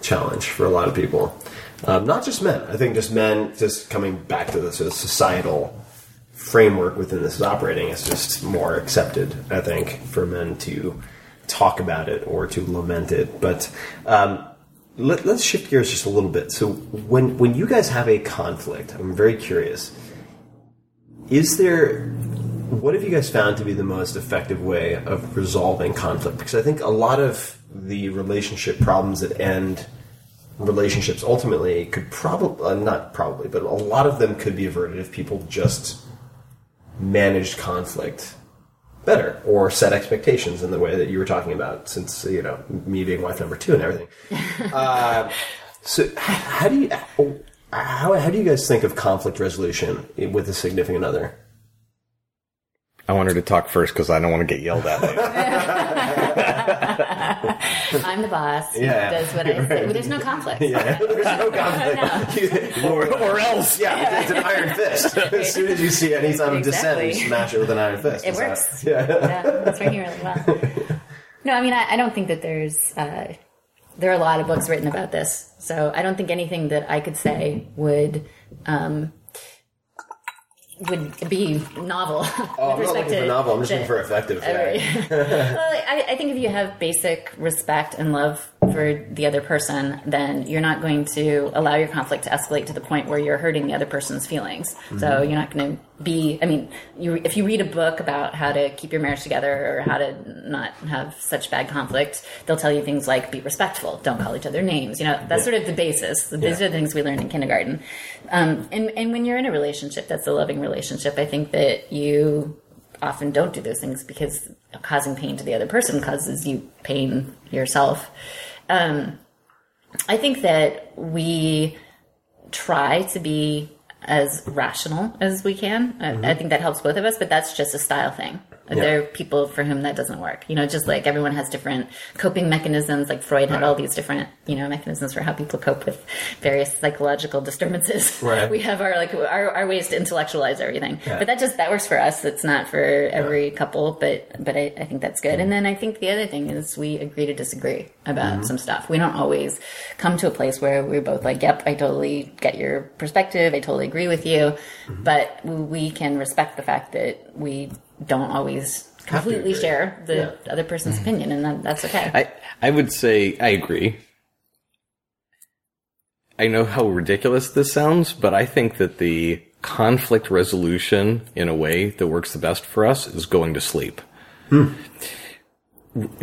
challenge for a lot of people. Um, not just men. I think just men just coming back to the sort of societal framework within this is operating is just more accepted. I think for men to talk about it or to lament it. But um, let, let's shift gears just a little bit. So when when you guys have a conflict, I'm very curious. Is there what have you guys found to be the most effective way of resolving conflict? Because I think a lot of the relationship problems that end relationships ultimately could probably uh, not probably, but a lot of them could be averted if people just managed conflict better or set expectations in the way that you were talking about since you know me being wife number two and everything. (laughs) Uh, so how do you how, how do you guys think of conflict resolution with a significant other I want her to talk first because I don't want to get yelled at. (laughs) I'm the boss. Yeah. Does what I say. Well, there's no conflict. yeah (laughs) there's no conflict (laughs) or, or else yeah it's an iron fist as soon as you see any sign of dissent you smash it with an iron fist It Is that- works. yeah yeah, that's working really well. No, I mean, I, I don't think that there's. Uh, there are a lot of books written about this, so I don't think anything that I could say would um, would be novel. Oh, (laughs) I'm not looking for novel. I'm just looking for effective. Yeah. (laughs) well, I, I think if you have basic respect and love for the other person, then you're not going to allow your conflict to escalate to the point where you're hurting the other person's feelings. So mm-hmm. you're not going to be. I mean, you, if you read a book about how to keep your marriage together or how to not have such bad conflict, they'll tell you things like be respectful, don't call each other names. You know, that's sort of the basis. These Yeah. are the things we learned in kindergarten. Um, and and when you're in a relationship that's a loving relationship, I think that you often don't do those things because causing pain to the other person causes you pain yourself. Um, I think that we try to be as rational as we can. I- I think that helps both of us, but that's just a style thing. There are people for whom that doesn't work. You know, just like everyone has different coping mechanisms. Like Freud had all these different, you know, mechanisms for how people cope with various psychological disturbances. (laughs) Right. We have our like our, our ways to intellectualize everything. But that just that works for us. It's not for every couple, but but I, I think that's good. And mm-hmm. then I think the other thing is we agree to disagree about mm-hmm. some stuff. We don't always come to a place where we're both like, "Yep, I totally get your perspective. I totally agree with you," mm-hmm. but we can respect the fact that we don't always completely share the Yeah. other person's mm-hmm. opinion, and that, that's okay. I, I would say I agree. I know how ridiculous this sounds, but I think that the conflict resolution in a way that works the best for us is going to sleep. Hmm.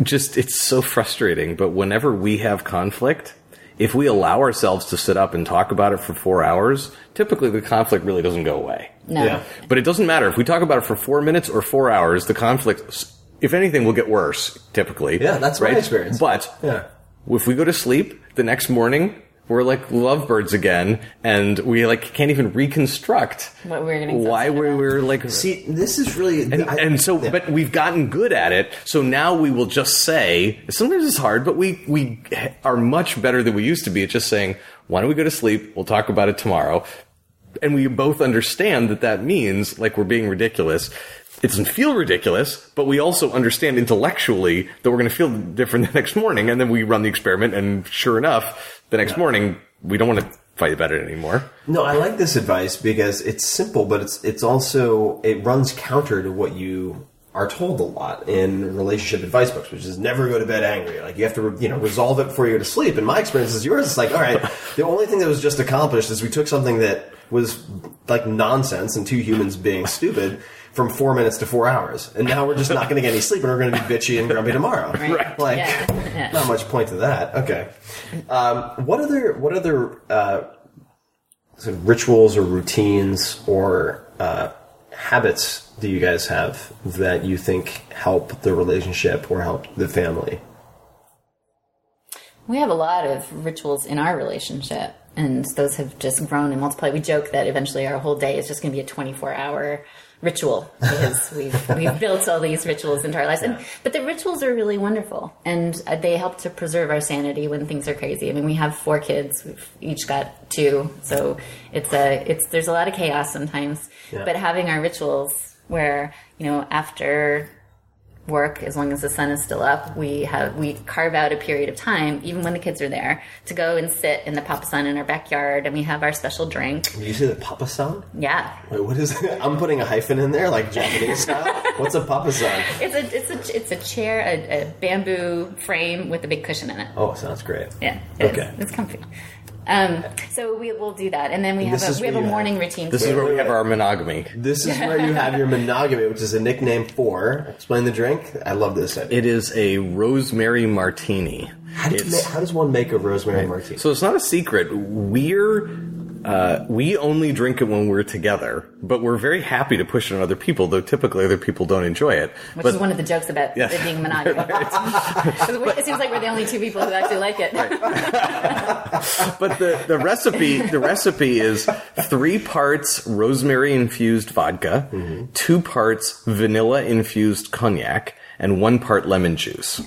Just, it's so frustrating, but whenever we have conflict, if we allow ourselves to sit up and talk about it for four hours, typically the conflict really doesn't go away. No. Yeah. But it doesn't matter if we talk about it for four minutes or four hours. The conflict, if anything, will get worse. Typically, Yeah, that's my right? experience. But Yeah. if we go to sleep the next morning, we're like lovebirds again, and we like can't even reconstruct What we're getting so why upset we about. were like. See, this is really. and, I- and so, yeah. but we've gotten good at it. So now we will just say. Sometimes it's hard, but we we are much better than we used to be at just saying, "Why don't we go to sleep? We'll talk about it tomorrow." and we both understand that that means like we're being ridiculous. It doesn't feel ridiculous, but we also understand intellectually that we're going to feel different (laughs) the next morning. And then we run the experiment, and sure enough, the next morning we don't want to fight about it anymore. No, I like this advice because it's simple, but it's it's also it runs counter to what you are told a lot in relationship advice books, which is never go to bed angry. Like you have to, you know, resolve it before you go to sleep. And my experience is yours. It's like, all right, (laughs) the only thing that was just accomplished is we took something that was like nonsense and two humans being stupid from four minutes to four hours, and now we're just not going to get any sleep, and we're going to be bitchy and grumpy tomorrow. (laughs) Right. Like, Yeah. Yeah. not much point to that. Okay. Um, what other what other uh, sort of rituals or routines or uh, habits do you guys have that you think help the relationship or help the family? We have a lot of rituals in our relationship, and those have just grown and multiplied. We joke that eventually our whole day is just going to be a 24 hour ritual because (laughs) we've, we've built all these rituals into our lives. And, but the rituals are really wonderful, and uh, they help to preserve our sanity when things are crazy. I mean, we have four kids, we've each got two, so it's a, it's, there's a lot of chaos sometimes. Yeah. But having our rituals where, you know, after work as long as the sun is still up we have we carve out a period of time even when the kids are there to go and sit in the papasan in our backyard and we have our special drink you say the papa sun? yeah Wait, what is it? (laughs) I'm putting a hyphen in there, like Japanese style. What's a papa sun? it's a it's a it's a chair a, a bamboo frame with a big cushion in it Oh, sounds great. yeah it's, Okay. it's comfy um so we will do that and then we have a we have a you morning have- routine This too. is where we have our monogamy. This is where you have your monogamy, which is a nickname for. Explain the drink. I love this. idea. It is a rosemary martini. How, do you It's- ma- how does one make a rosemary martini? So it's not a secret. We're uh, we only drink it when we're together, but we're very happy to push it on other people. Though typically other people don't enjoy it. which but is one of the jokes about Yes. it being monogamous. (laughs) 'Cause we- (laughs) it seems like we're the only two people who actually like it. (laughs) but the, the recipe the recipe is three parts rosemary infused vodka, two parts vanilla infused cognac, and one part lemon juice.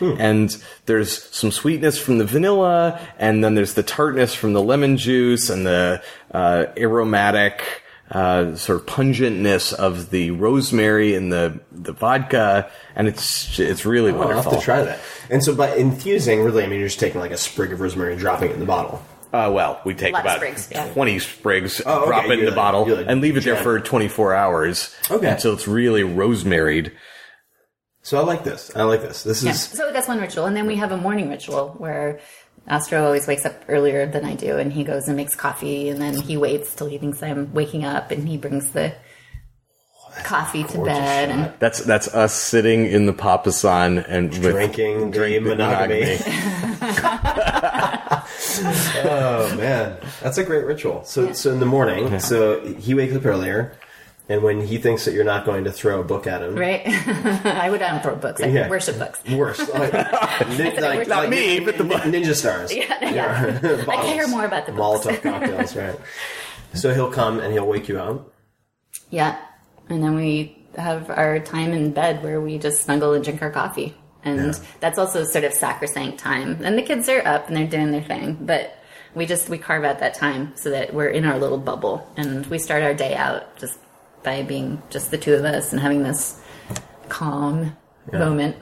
And there's some sweetness from the vanilla, and then there's the tartness from the lemon juice, and the uh, aromatic. Uh, sort of pungentness of the rosemary and the the vodka, and it's it's really Oh, I'll have to try that. And so by infusing, really, I mean, you're just taking like a sprig of rosemary and dropping it in the bottle. Uh, well, we take about sprigs, yeah. 20 sprigs, Oh, okay. drop it in the like- bottle, like and leave it there for 24 hours. Okay. Until it's really rosemaried. So I like this. I like this. This Yeah. is So that's one ritual, and then we have a morning ritual where Astro always wakes up earlier than I do, and he goes and makes coffee, and then he waits till he thinks I'm waking up, and he brings the coffee to bed. shot. And That's that's us sitting in the papasan and drinking the drink- monogamy. (laughs) (laughs) oh man, that's a great ritual. So so in the morning, so he wakes up earlier, and when he thinks that you're not going to throw a book at him, right, (laughs) I would not throw books. I Yeah. worship books. Worse, (laughs) like, nin- like, Not like me, but the nin- ninja stars. Yeah, yeah. (laughs) I care more about the books. Molotov cocktails, right? So he'll come and he'll wake you up. Yeah, and then we have our time in bed where we just snuggle and drink our coffee, and Yeah. that's also sort of sacrosanct time. And the kids are up and they're doing their thing, but we just we carve out that time so that we're in our little bubble, and we start our day out just by being just the two of us and having this calm moment.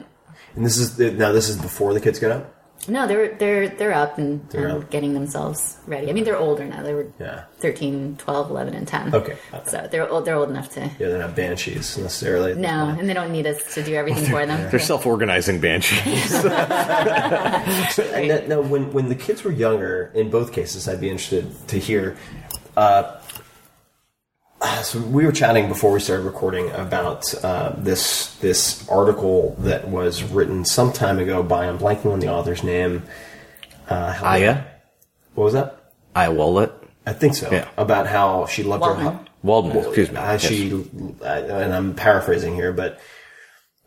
And this is now. This is before the kids get up. No, they're they're they're up and, They're and up. getting themselves ready. I mean, they're older now. They were Yeah. 13, 12, 11, and 10. Okay. So they're old, they're old enough to. Yeah, they're not banshees necessarily. No, point. and they don't need us to do everything for them. (laughs) They're self-organizing banshees. (laughs) And that, no, when when the kids were younger, in both cases, I'd be interested to hear. Uh, (sighs) so we were chatting before we started recording about uh, this this article that was written some time ago by I'm blanking on the author's name. Uh, how- Aya, What was that? Aya Wallet, I think so. Yeah. About how she loved her. Waldman. hu- Waldman. Well, excuse me. how Yes. she, uh, and I'm paraphrasing here, but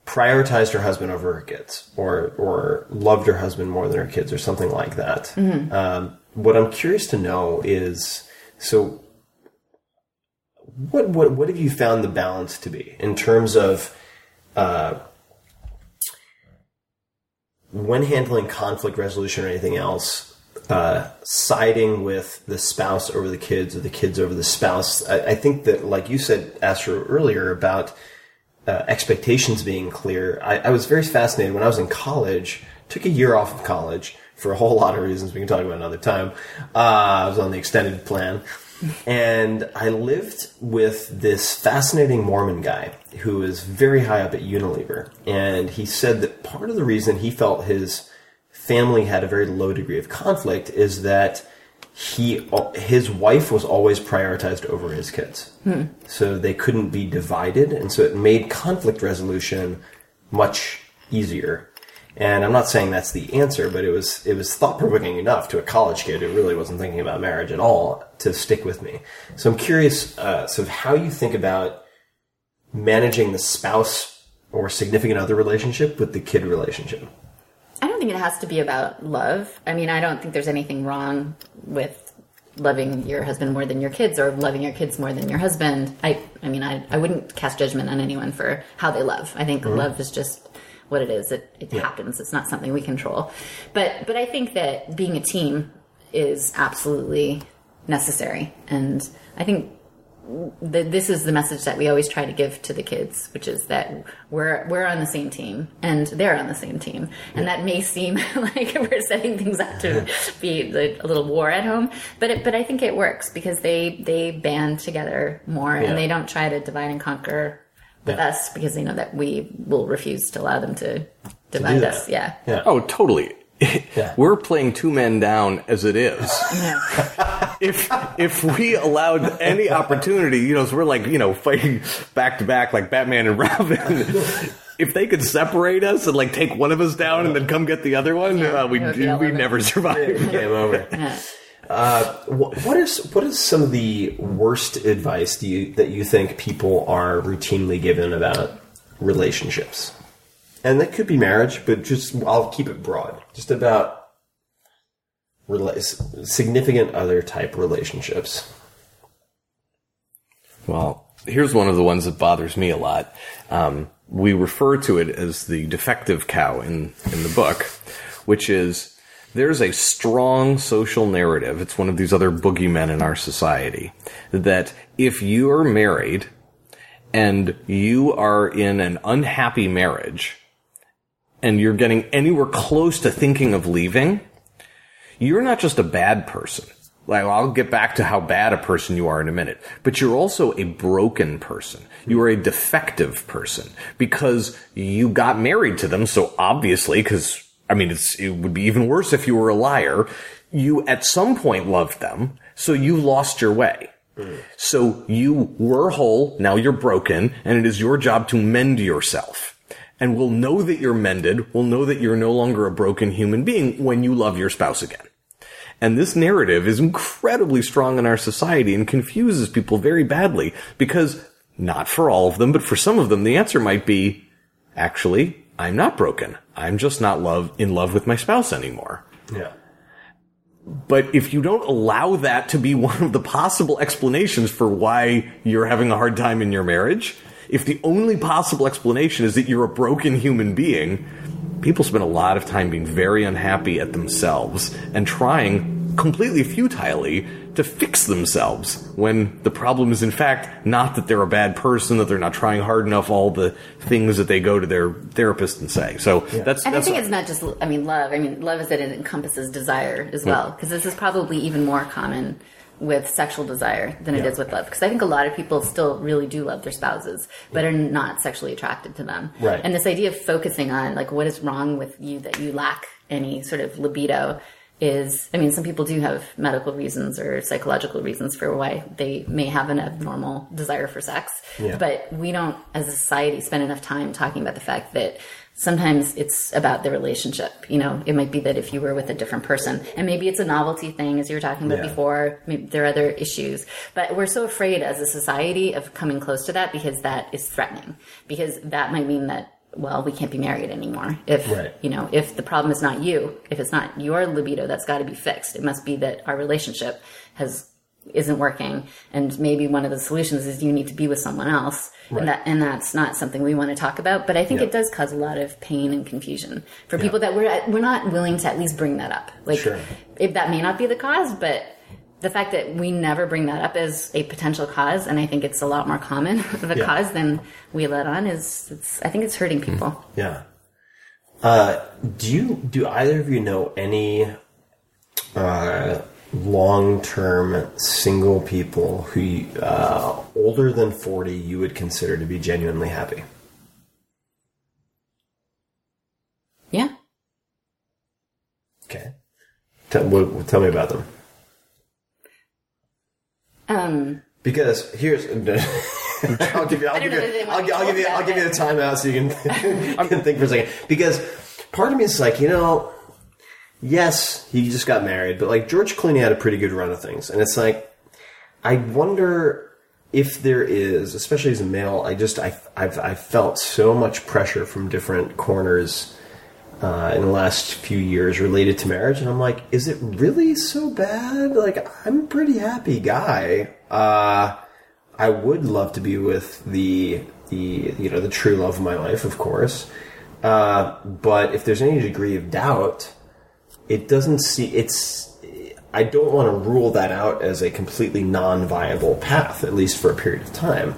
prioritized her husband over her kids, or or loved her husband more than her kids, or something like that. Um, what I'm curious to know is so. What what what have you found the balance to be in terms of uh, when handling conflict resolution or anything else? uh, siding with the spouse over the kids or the kids over the spouse. I, I think that, like you said, Astro, earlier about uh, expectations being clear, I, I was very fascinated when I was in college, took a year off of college for a whole lot of reasons we can talk about another time. Uh, I was on the extended plan. And I lived with this fascinating Mormon guy who was very high up at Unilever. And he said that part of the reason he felt his family had a very low degree of conflict is that he his wife was always prioritized over his kids. Hmm. So they couldn't be divided. And so it made conflict resolution much easier and i'm not saying that's the answer but it was it was thought provoking enough to a college kid who really wasn't thinking about marriage at all to stick with me so i'm curious uh, sort of how you think about managing the spouse or significant other relationship with the kid relationship I don't think it has to be about love. I mean, I don't think there's anything wrong with loving your husband more than your kids or loving your kids more than your husband. I I mean, I, I wouldn't cast judgment on anyone for how they love. I think love is just what it is. It it happens. It's not something we control. But but I think that being a team is absolutely necessary. And I think the, this is the message that we always try to give to the kids, which is that we're we're on the same team and they're on the same team, and that may seem (laughs) like we're setting things up to be a little war at home, but it, but I think it works because they they band together more Yeah. and they don't try to divide and conquer with us because they know that we will refuse to allow them to divide that. us. Yeah. Yeah. Oh, totally. (laughs) We're playing two men down as it is. Yeah. (laughs) if if we allowed any opportunity, you know, so we're like, you know, fighting back to back like Batman and Robin. (laughs) if they could separate us and like take one of us down and then come get the other one, uh, we'd, it would be all we'd never survive. game over Yeah. What is what is some of the worst advice do you that you think people are routinely given about relationships? And that could be marriage, but just I'll keep it broad. Just about rela- significant other type relationships. Well, here's one of the ones that bothers me a lot. Um, we refer to it as the defective cow in, in the book, which is there's a strong social narrative. It's one of these other boogeymen in our society that if you're married and you are in an unhappy marriage and you're getting anywhere close to thinking of leaving, you're not just a bad person. Like, I'll get back to how bad a person you are in a minute, but you're also a broken person. You are a defective person because you got married to them. So obviously, because I mean, it's, it would be even worse if you were a liar. You at some point loved them. So you lost your way. So you were whole. Now you're broken and it is your job to mend yourself. And we'll know that you're mended. We'll know that you're no longer a broken human being when you love your spouse again. And this narrative is incredibly strong in our society and confuses people very badly because not for all of them, but for some of them, the answer might be, actually, I'm not broken. I'm just not love, in love with my spouse anymore. Yeah. But if you don't allow that to be (laughs) one of the possible explanations for why you're having a hard time in your marriage, if the only possible explanation is that you're a broken human being, people spend a lot of time being very unhappy at themselves and trying completely futilely to fix themselves when the problem is in fact not that they're a bad person, that they're not trying hard enough, all the things that they go to their therapist and say. So that's And I that's think it's not just, I mean, love. I mean, love is that it encompasses desire as well. Because this is probably even more common with sexual desire than it Yeah. is with love. Because I think a lot of people still really do love their spouses, but are not sexually attracted to them. Right. And this idea of focusing on, like, what is wrong with you that you lack any sort of libido is, I mean, some people do have medical reasons or psychological reasons for why they may have an abnormal desire for sex. Yeah. But we don't, as a society, spend enough time talking about the fact that sometimes it's about the relationship. You know, it might be that if you were with a different person, and maybe it's a novelty thing, as you were talking about Yeah. before, maybe there are other issues. But we're so afraid as a society of coming close to that because that is threatening. Because that might mean that, well, we can't be married anymore. If, Right. you know, if the problem is not you, if it's not your libido, that's got to be fixed. It must be that our relationship has isn't working and maybe one of the solutions is you need to be with someone else Right. and that and that's not something we want to talk about but i think Yeah. it does cause a lot of pain and confusion for people that we're we're not willing to at least bring that up like Sure. if that may not be the cause but the fact that we never bring that up as a potential cause and i think it's a lot more common (laughs) of a Yeah. cause than we let on is it's i think it's hurting people Yeah. Uh, do you do either of you know any uh, long-term single people who uh, older than forty you would consider to be genuinely happy? yeah Okay. Tell, tell me about them. Um Because here's, (laughs) I'll give you, I'll give you, that they I'll, I'll give you, to I'll give you the timeout so you can, (laughs) you can think for a second. Because part of me is like, you know, yes, he just got married, but like George Clooney had a pretty good run of things, and it's like, I wonder if there is, especially as a male, I just I I've I felt so much pressure from different corners. Uh, in the last few years related to marriage, and I'm like, is it really so bad? Like, I'm a pretty happy guy. Uh, I would love to be with the the you know the true love of my life, of course. Uh, but if there's any degree of doubt, it doesn't see it's. I don't want to rule that out as a completely non-viable path, at least for a period of time.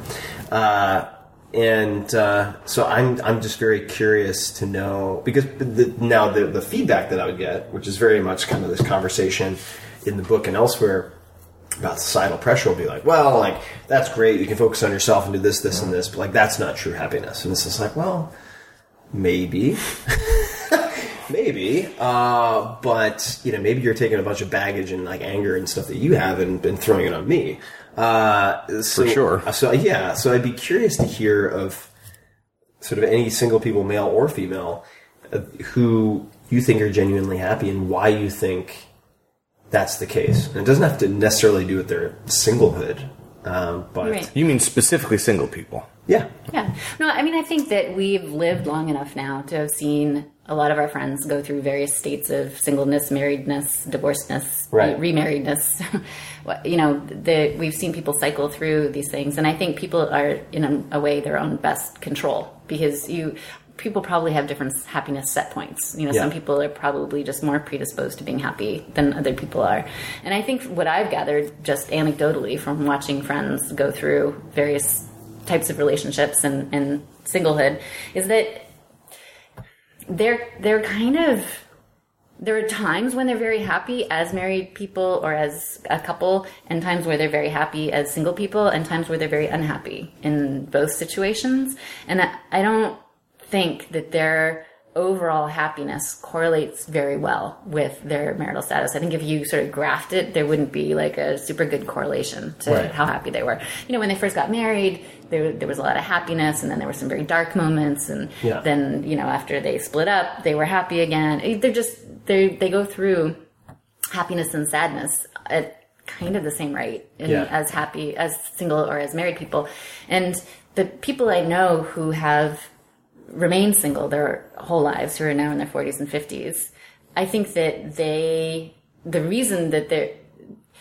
Uh, and uh, so I'm I'm just very curious to know because the, now the the feedback that I would get, which is very much kind of this conversation in the book and elsewhere about societal pressure, will be like, well, like that's great, you can focus on yourself and do this, this, and this, but like that's not true happiness. And it's just like, well, maybe. (laughs) maybe uh, but you know maybe you're taking a bunch of baggage and like anger and stuff that you have and, and throwing it on me uh, so, For sure. so yeah so i'd be curious to hear of sort of any single people male or female uh, who you think are genuinely happy and why you think that's the case and it doesn't have to necessarily do with their singlehood um, but Right. You mean specifically single people? yeah Yeah. No, I mean, I think that we've lived long enough now to have seen a lot of our friends go through various states of singleness, marriedness, divorcedness, Right. remarriedness. (laughs) You know, the, we've seen people cycle through these things, and I think people are, in a, way, their own best control because you. People probably have different happiness set points. You know, some people are probably just more predisposed to being happy than other people are. And I think what I've gathered just anecdotally from watching friends go through various types of relationships and, and singlehood is that they're they're kind of there are times when they're very happy as married people or as a couple and times where they're very happy as single people and times where they're very unhappy in both situations and I, I don't think that their overall happiness correlates very well with their marital status. I think if you sort of graphed it, there wouldn't be like a super good correlation to Right. how happy they were. You know, when they first got married, there, there was a lot of happiness and then there were some very dark moments and Yeah. then, you know, after they split up, they were happy again. Eh, they're just, they they go through happiness and sadness at kind of the same rate Yeah. as happy as single or as married people. And the people I know who have remained single their whole lives, who are now in their 40s and 50s, I think that they, the reason that they're,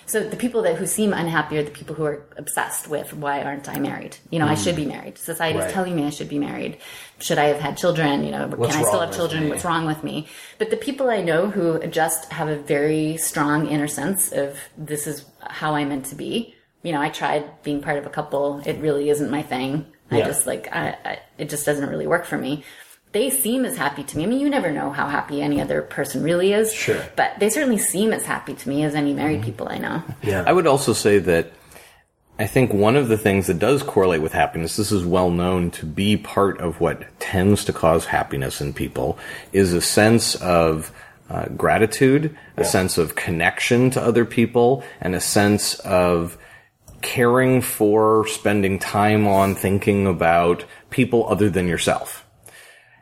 So the people that who seem unhappy are the people who are obsessed with why aren't I married? You know, I should be married. Society's Mm. Right. telling me I should be married. Should I have had children? You know, What's can I still have children? me? What's wrong with me? But the people I know who just have a very strong inner sense of this is how I'm meant to be. You know, I tried being part of a couple. It really isn't my thing. I just like I, I, it just doesn't really work for me. They seem as happy to me. I mean, you never know how happy any other person really is. Sure. But they certainly seem as happy to me as any married people I know. Yeah. I would also say that I think one of the things that does correlate with happiness, this is well known to be part of what tends to cause happiness in people, is a sense of uh, gratitude, a sense of connection to other people, and a sense of caring for, spending time on, thinking about people other than yourself.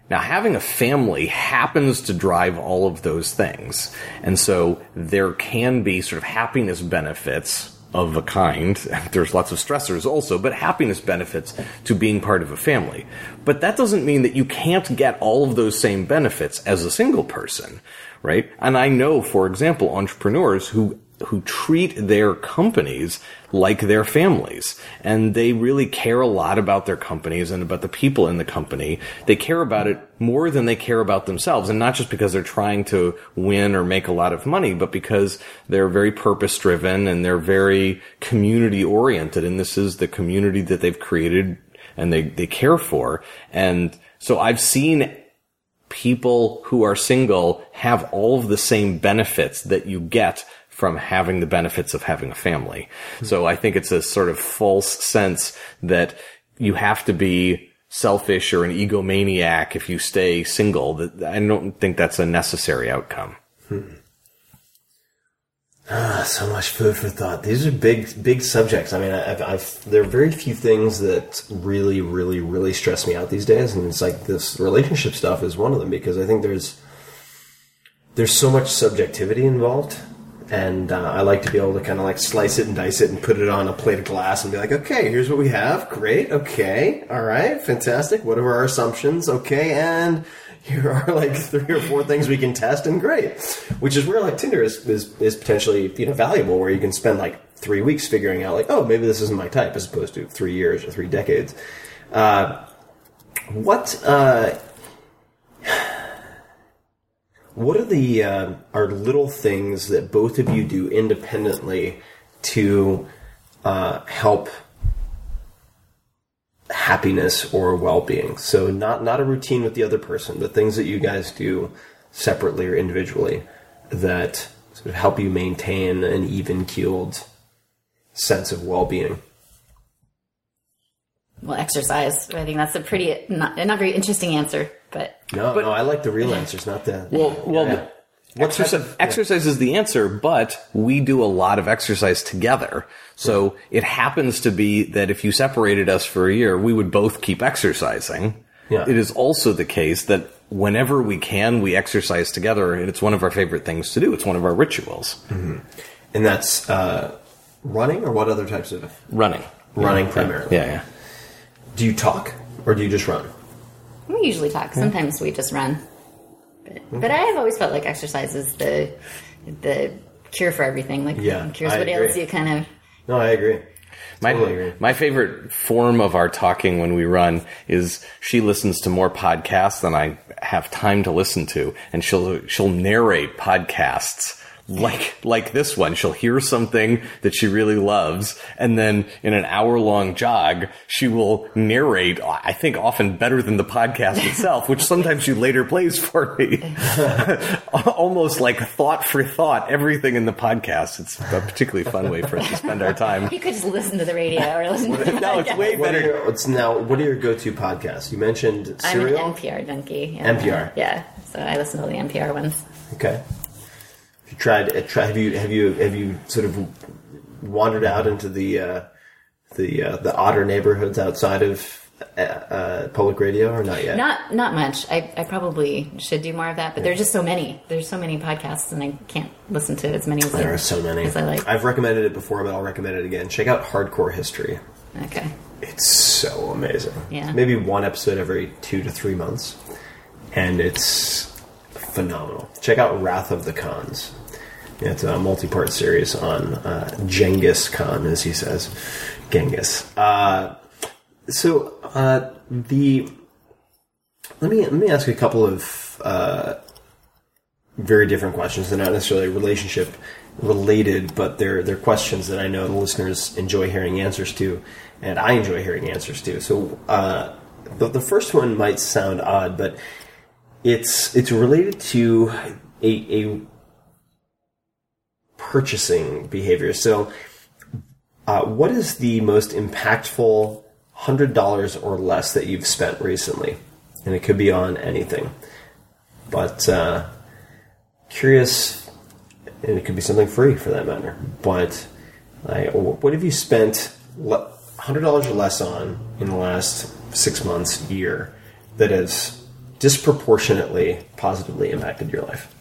Now, having a family happens to drive all of those things. And so there can be sort of happiness benefits of a kind. (laughs) There's lots of stressors also, but happiness benefits to being part of a family. But that doesn't mean that you can't get all of those same benefits as a single person, right? And I know, for example, entrepreneurs who who treat their companies like their families. And they really care a lot about their companies and about the people in the company. They care about it more than they care about themselves. And not just because they're trying to win or make a lot of money, but because they're very purpose driven and they're very community oriented. And this is the community that they've created and they, they care for. And so I've seen people who are single have all of the same benefits that you get from having the benefits of having a family. So I think it's a sort of false sense that you have to be selfish or an egomaniac if you stay single. I don't think that's a necessary outcome. (sighs) Ah, so much food for thought. These are big, big subjects. I mean, I've, I've, there are very few things that really, really, really stress me out these days, and it's like this relationship stuff is one of them because I think there's there's so much subjectivity involved, and uh, I like to be able to kind of like slice it and dice it and put it on a plate of glass and be like, okay, here's what we have. Great. Okay. All right. Fantastic. What are our assumptions? Okay. And here (laughs) are like three or four things we can test and great. Which is where like Tinder is, is, is potentially, you know, valuable where you can spend like three weeks figuring out like, oh, maybe this isn't my type as opposed to three years or three decades. Uh, what, uh, what are the uh, are little things that both of you do independently to uh, help happiness or well-being? So not not a routine with the other person, but things that you guys do separately or individually that sort of help you maintain an even-keeled sense of well-being. Well, exercise. I think that's a pretty not, not very interesting answer, but No, no, I like the real answers, not the (laughs) Well, well, Yeah. exercise, exercise is the answer, but we do a lot of exercise together. So it happens to be that if you separated us for a year, we would both keep exercising. Yeah. It is also the case that whenever we can, we exercise together, and it's one of our favorite things to do. It's one of our rituals. and that's uh, running or what other types of Running. running primarily. Yeah, yeah. Do you talk or do you just run? We usually talk. Sometimes we just run. But, but I've always felt like exercise is the the cure for everything. Like Yeah, cures I what agree. ails you, kind of. No, I agree. My, Totally agree. my favorite form of our talking when we run is she listens to more podcasts than I have time to listen to, and she'll she'll narrate podcasts like like this one. She'll hear something that she really loves, and then in an hour long jog, she will narrate. I think often better than the podcast (laughs) itself, which sometimes she later plays for me, (laughs) (laughs) almost like thought for thought, everything in the podcast. It's a particularly fun way for us to spend our time. You could just listen to the radio or listen to the No, it's podcast. way What are better. your, it's now, what are your go-to podcasts? You mentioned I'm an Serial. NPR junkie. yeah. NPR. Yeah, so I listen to the NPR ones. Okay. Have you tried? uh, have you have you have you sort of wandered out into the uh, the uh, the odder neighborhoods outside of uh, uh, public radio or not yet? Not not much. I, I probably should do more of that, but there's just so many. There's so many podcasts, and I can't listen to as many as I, There are so many. as I like. I've recommended it before, but I'll recommend it again. Check out Hardcore History. Okay. It's so amazing. Yeah. Maybe one episode every two to three months. And it's phenomenal. Check out Wrath of the Khans. It's a multi-part series on uh, Genghis Khan, as he says, Genghis. Uh, so uh, the let me let me ask a couple of uh, very different questions. They're not necessarily relationship related, but they're they're questions that I know the listeners enjoy hearing answers to, and I enjoy hearing answers to. So uh, the, the first one might sound odd, but it's it's related to a, a purchasing behavior. So, uh, what is the most impactful hundred dollars or less that you've spent recently? And it could be on anything, but uh, curious, and it could be something free for that matter. But like, what have you spent hundred dollars or less on in the last six months, year, that has disproportionately positively impacted your life?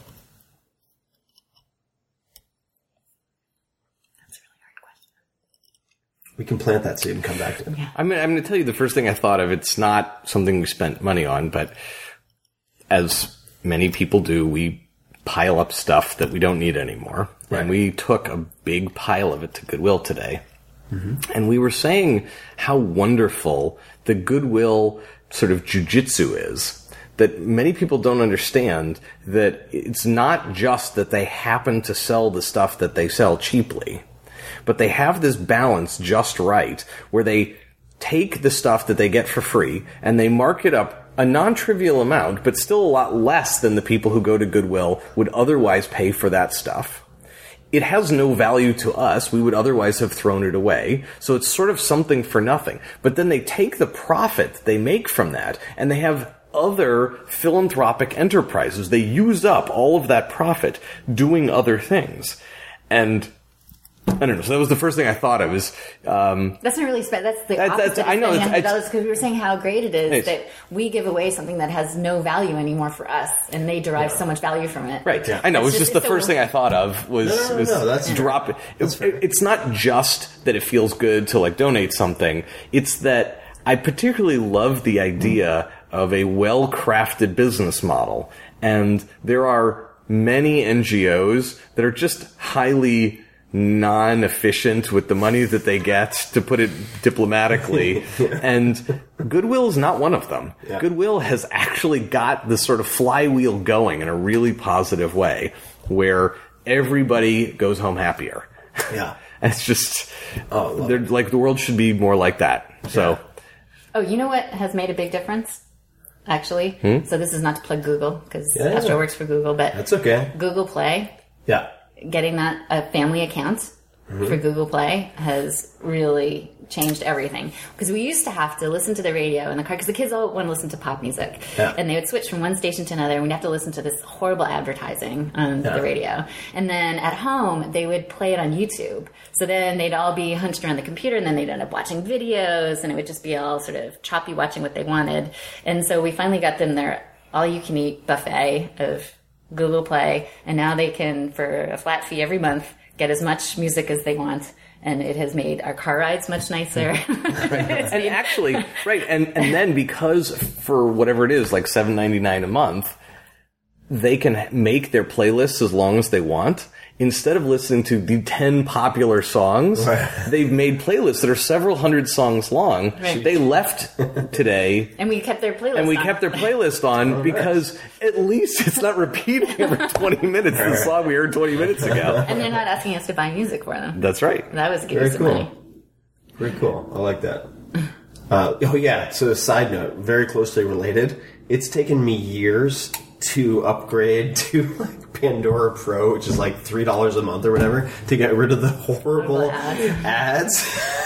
That's a really hard question. We can plant that seed and come back to it. I mean, I'm going to tell you the first thing I thought of. It's not something we spent money on, but as many people do, we pile up stuff that we don't need anymore. Right. And we took a big pile of it to Goodwill today. Mm-hmm. And we were saying how wonderful the Goodwill sort of jujitsu is. That many people don't understand that it's not just that they happen to sell the stuff that they sell cheaply but they have this balance just right where they take the stuff that they get for free and they mark it up a non-trivial amount, but still a lot less than the people who go to Goodwill would otherwise pay for that stuff. It has no value to us. We would otherwise have thrown it away. So it's sort of something for nothing. But then they take the profit they make from that and they have other philanthropic enterprises. They use up all of that profit doing other things. And I don't know. So that was the first thing I thought of. Is um, That's not really spe- That's the That- that's- opposite. I know, it's- it's- because we were saying how great it is that we give away something that has no value anymore for us, and they derive so much value from it. right. I know. It was It's just the it's first thing I thought of was, No, no, no, was no, that's- drop it. It- It's not just that it feels good to like donate something. It's that I particularly love the idea of a well-crafted business model, and there are many NGOs that are just highly non-efficient with the money that they get, to put it diplomatically. (laughs) And Goodwill is not one of them. Yeah. Goodwill has actually got this sort of flywheel going in a really positive way, where everybody goes home happier. Yeah. (laughs) It's just, Oh, they're like the world should be more like that. So, Oh, you know what has made a big difference? Actually, so this is not to plug Google because Hmm? Yeah. Astro works for Google, but That's okay. Google Play, Yeah. getting that a family account Mm-hmm. for Google Play has really changed everything. Because we used to have to listen to the radio in the car because the kids all want to listen to pop music, Yeah. and they would switch from one station to another, and we'd have to listen to this horrible advertising on Yeah. the radio. And then at home, they would play it on YouTube. So then they'd all be hunched around the computer, and then they'd end up watching videos, and it would just be all sort of choppy watching what they wanted. And so we finally got them their all-you-can-eat buffet of Google Play, and now they can, for a flat fee every month, get as much music as they want. And it has made our car rides much nicer. (laughs) And (laughs) actually, right, and and then because for whatever it is, like seven ninety nine a month, they can make their playlists as long as they want. Instead of listening to the ten popular songs, (laughs) they've made playlists that are several hundred songs long. Right. They left today. and we kept their playlist. And we on. kept their playlist on (laughs) because at least it's not repeating every (laughs) 20 minutes the song we heard 20 minutes ago. And they're not asking us to buy music for them. That's right. That was give Very cool. money. Very cool. I like that. Uh, oh yeah. So a side note, very closely related. It's taken me years to upgrade to like Pandora Pro, which is like three dollars a month or whatever, to get rid of the horrible Horrible ads. ads. (laughs)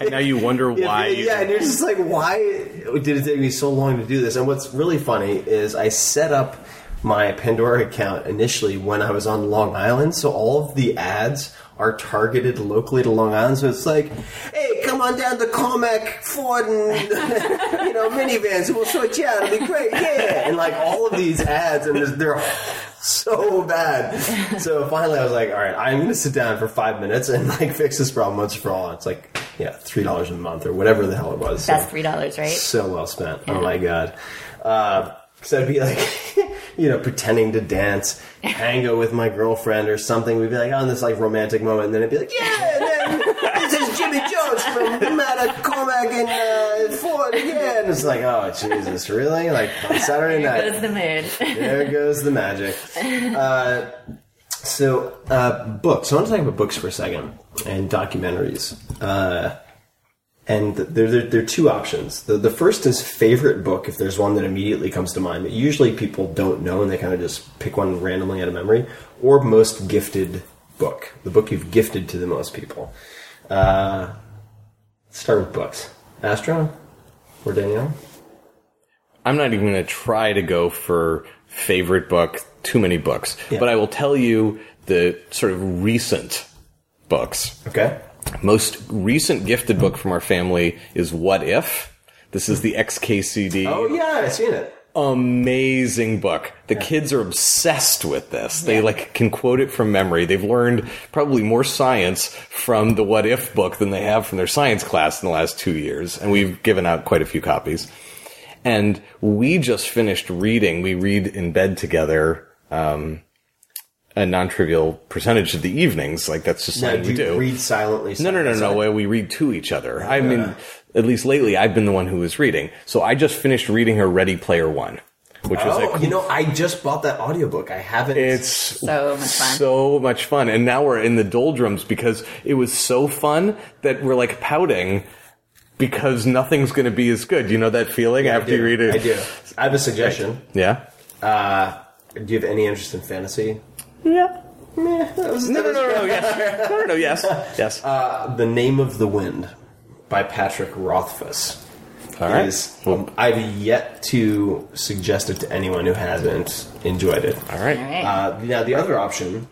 And now you wonder Yeah, why. yeah, and you're just like, why did it take me so long to do this? And what's really funny is I set up my Pandora account initially when I was on Long Island, so all of the ads are targeted locally to Long Island. So it's like, hey, come on down to Commack Ford and (laughs) you know minivans, and we'll sort you out. It'll be great, yeah. And like all of these ads, and they're so bad. So finally, I was like, all right, I'm going to sit down for five minutes and like fix this problem once for all. It's like, yeah, three dollars a month or whatever the hell it was. So- three dollars, right? so well spent. Oh my god. Uh, so I'd be like, (laughs) you know, pretending to dance, tango with my girlfriend or something. We'd be like on this like romantic moment, and then it'd be like, yeah, and then this is Jimmy Jones from Mattacomac in uh, Florida again. It's like, oh Jesus, really? Like on Saturday night. There Goes the mood. there goes the magic. Uh, so, uh, books. I want to talk about books for a second and documentaries. Uh, and th- there, there, there are two options. The, the first is favorite book, if there's one that immediately comes to mind that usually people don't know and they kind of just pick one randomly out of memory, or most gifted book, the book you've gifted to the most people. Uh, let's start with books. Astro or Danielle? I'm not even going to try to go for favorite book, too many books, Yeah. but I will tell you the sort of recent books. Okay. Most recent gifted book from our family is What If? This is the XKCD. Oh, yeah, I've seen it. amazing book. The kids are obsessed with this. They like can quote it from memory. They've learned probably more science from the What If book than they have from their science class in the last two years. And we've given out quite a few copies. And we just finished reading. We read in bed together. Um, a non-trivial percentage of the evenings, like that's just Now, something do we do. read silently? No, no, no, side no. by way we read to each other. I mean, at least lately, I've been the one who was reading. So I just finished reading her Ready Player One, which was Oh, a you know, I just bought that audiobook. I haven't. it's So much fun. so much fun. And now we're in the doldrums because it was so fun that we're like pouting because nothing's going to be as good. You know that feeling I after do. you read it? I do. I have a suggestion. Yeah. Uh, do you have any interest in fantasy? Yeah. Meh, that was, No, that no, no, no, yes. (laughs) No, no, no, yes. Yes. Uh, the Name of the Wind by Patrick Rothfuss. All right. Is, um, I've yet to suggest it to anyone who hasn't enjoyed it. All right. All right. Uh, now, the other option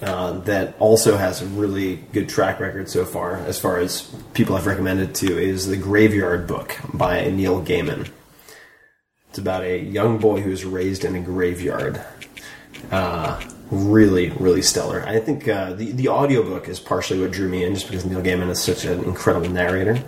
uh, that also has a really good track record so far, as far as people have recommended to, is the Graveyard Book by Neil Gaiman. It's about a young boy who's raised in a graveyard. Uh, really, really stellar. I think uh, the the audiobook is partially what drew me in, just because Neil Gaiman is such an incredible narrator.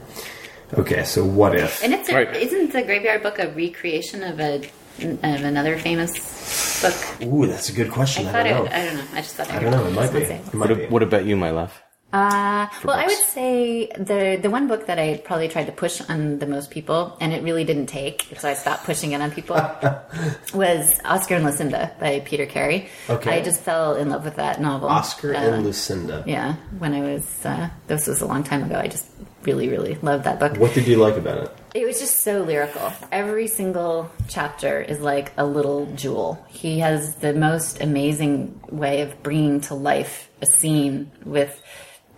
Okay, so what if? And it's a, Right. isn't the Graveyard Book a recreation of a of another famous book? Ooh, that's a good question. I I, don't it. know. I don't know. I just thought I don't know. It might be. It might What, be. what about you, my love? Uh, well, I would say the the one book that I probably tried to push on the most people, and it really didn't take, so I stopped pushing it on people, (laughs) was Oscar and Lucinda by Peter Carey. Okay. I just fell in love with that novel. Oscar Uh, and Lucinda. Yeah, when I was uh, this was a long time ago. I just really, really loved that book. What did you like about it? It was just so lyrical. Every single chapter is like a little jewel. He has the most amazing way of bringing to life a scene with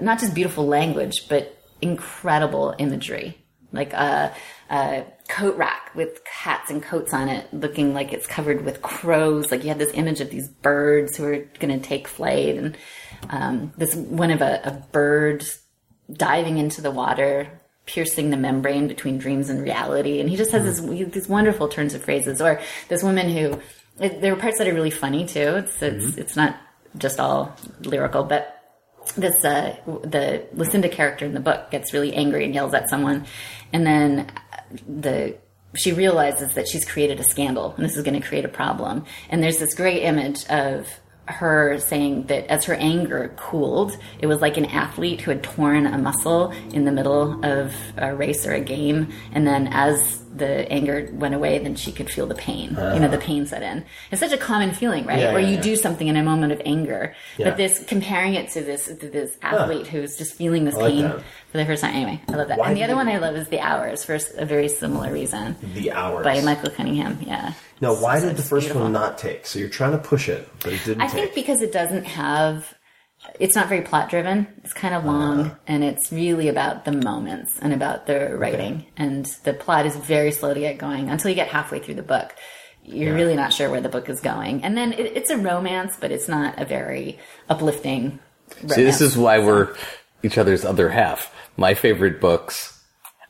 not just beautiful language, but incredible imagery. Like a, a coat rack with hats and coats on it, looking like it's covered with crows. Like you had this image of these birds who are going to take flight, and um, this one of a, a bird diving into the water, piercing the membrane between dreams and reality. And he just has this, these wonderful turns of phrases. Or this woman who, it, there are parts that are really funny too. It's it's, it's not just all lyrical, but this uh, the Lucinda character in the book gets really angry and yells at someone, and then the she realizes that she's created a scandal and this is going to create a problem. And there's this great image of her saying that as her anger cooled, it was like an athlete who had torn a muscle in the middle of a race or a game, and then as the anger went away, then she could feel the pain. You know, the ah. pain set in. It's such a common feeling, right? Yeah, Where yeah, you yeah. do something in a moment of anger, but this comparing it to this to this athlete who's just feeling this like pain that. for the first time. Anyway, I love that. Why and the other one I love is The Hours for a very similar reason The Hours. by Michael Cunningham. Yeah. Now, why So did the first beautiful. one not take? So you're trying to push it, but it didn't I take. think because it doesn't have, it's not very plot driven. It's kind of long, uh. and it's really about the moments and about the writing. And the plot is very slow to get going until you get halfway through the book. You're really not sure where the book is going, and then it, it's a romance, but it's not a very uplifting. Romance. See, this is why we're each other's other half. My favorite books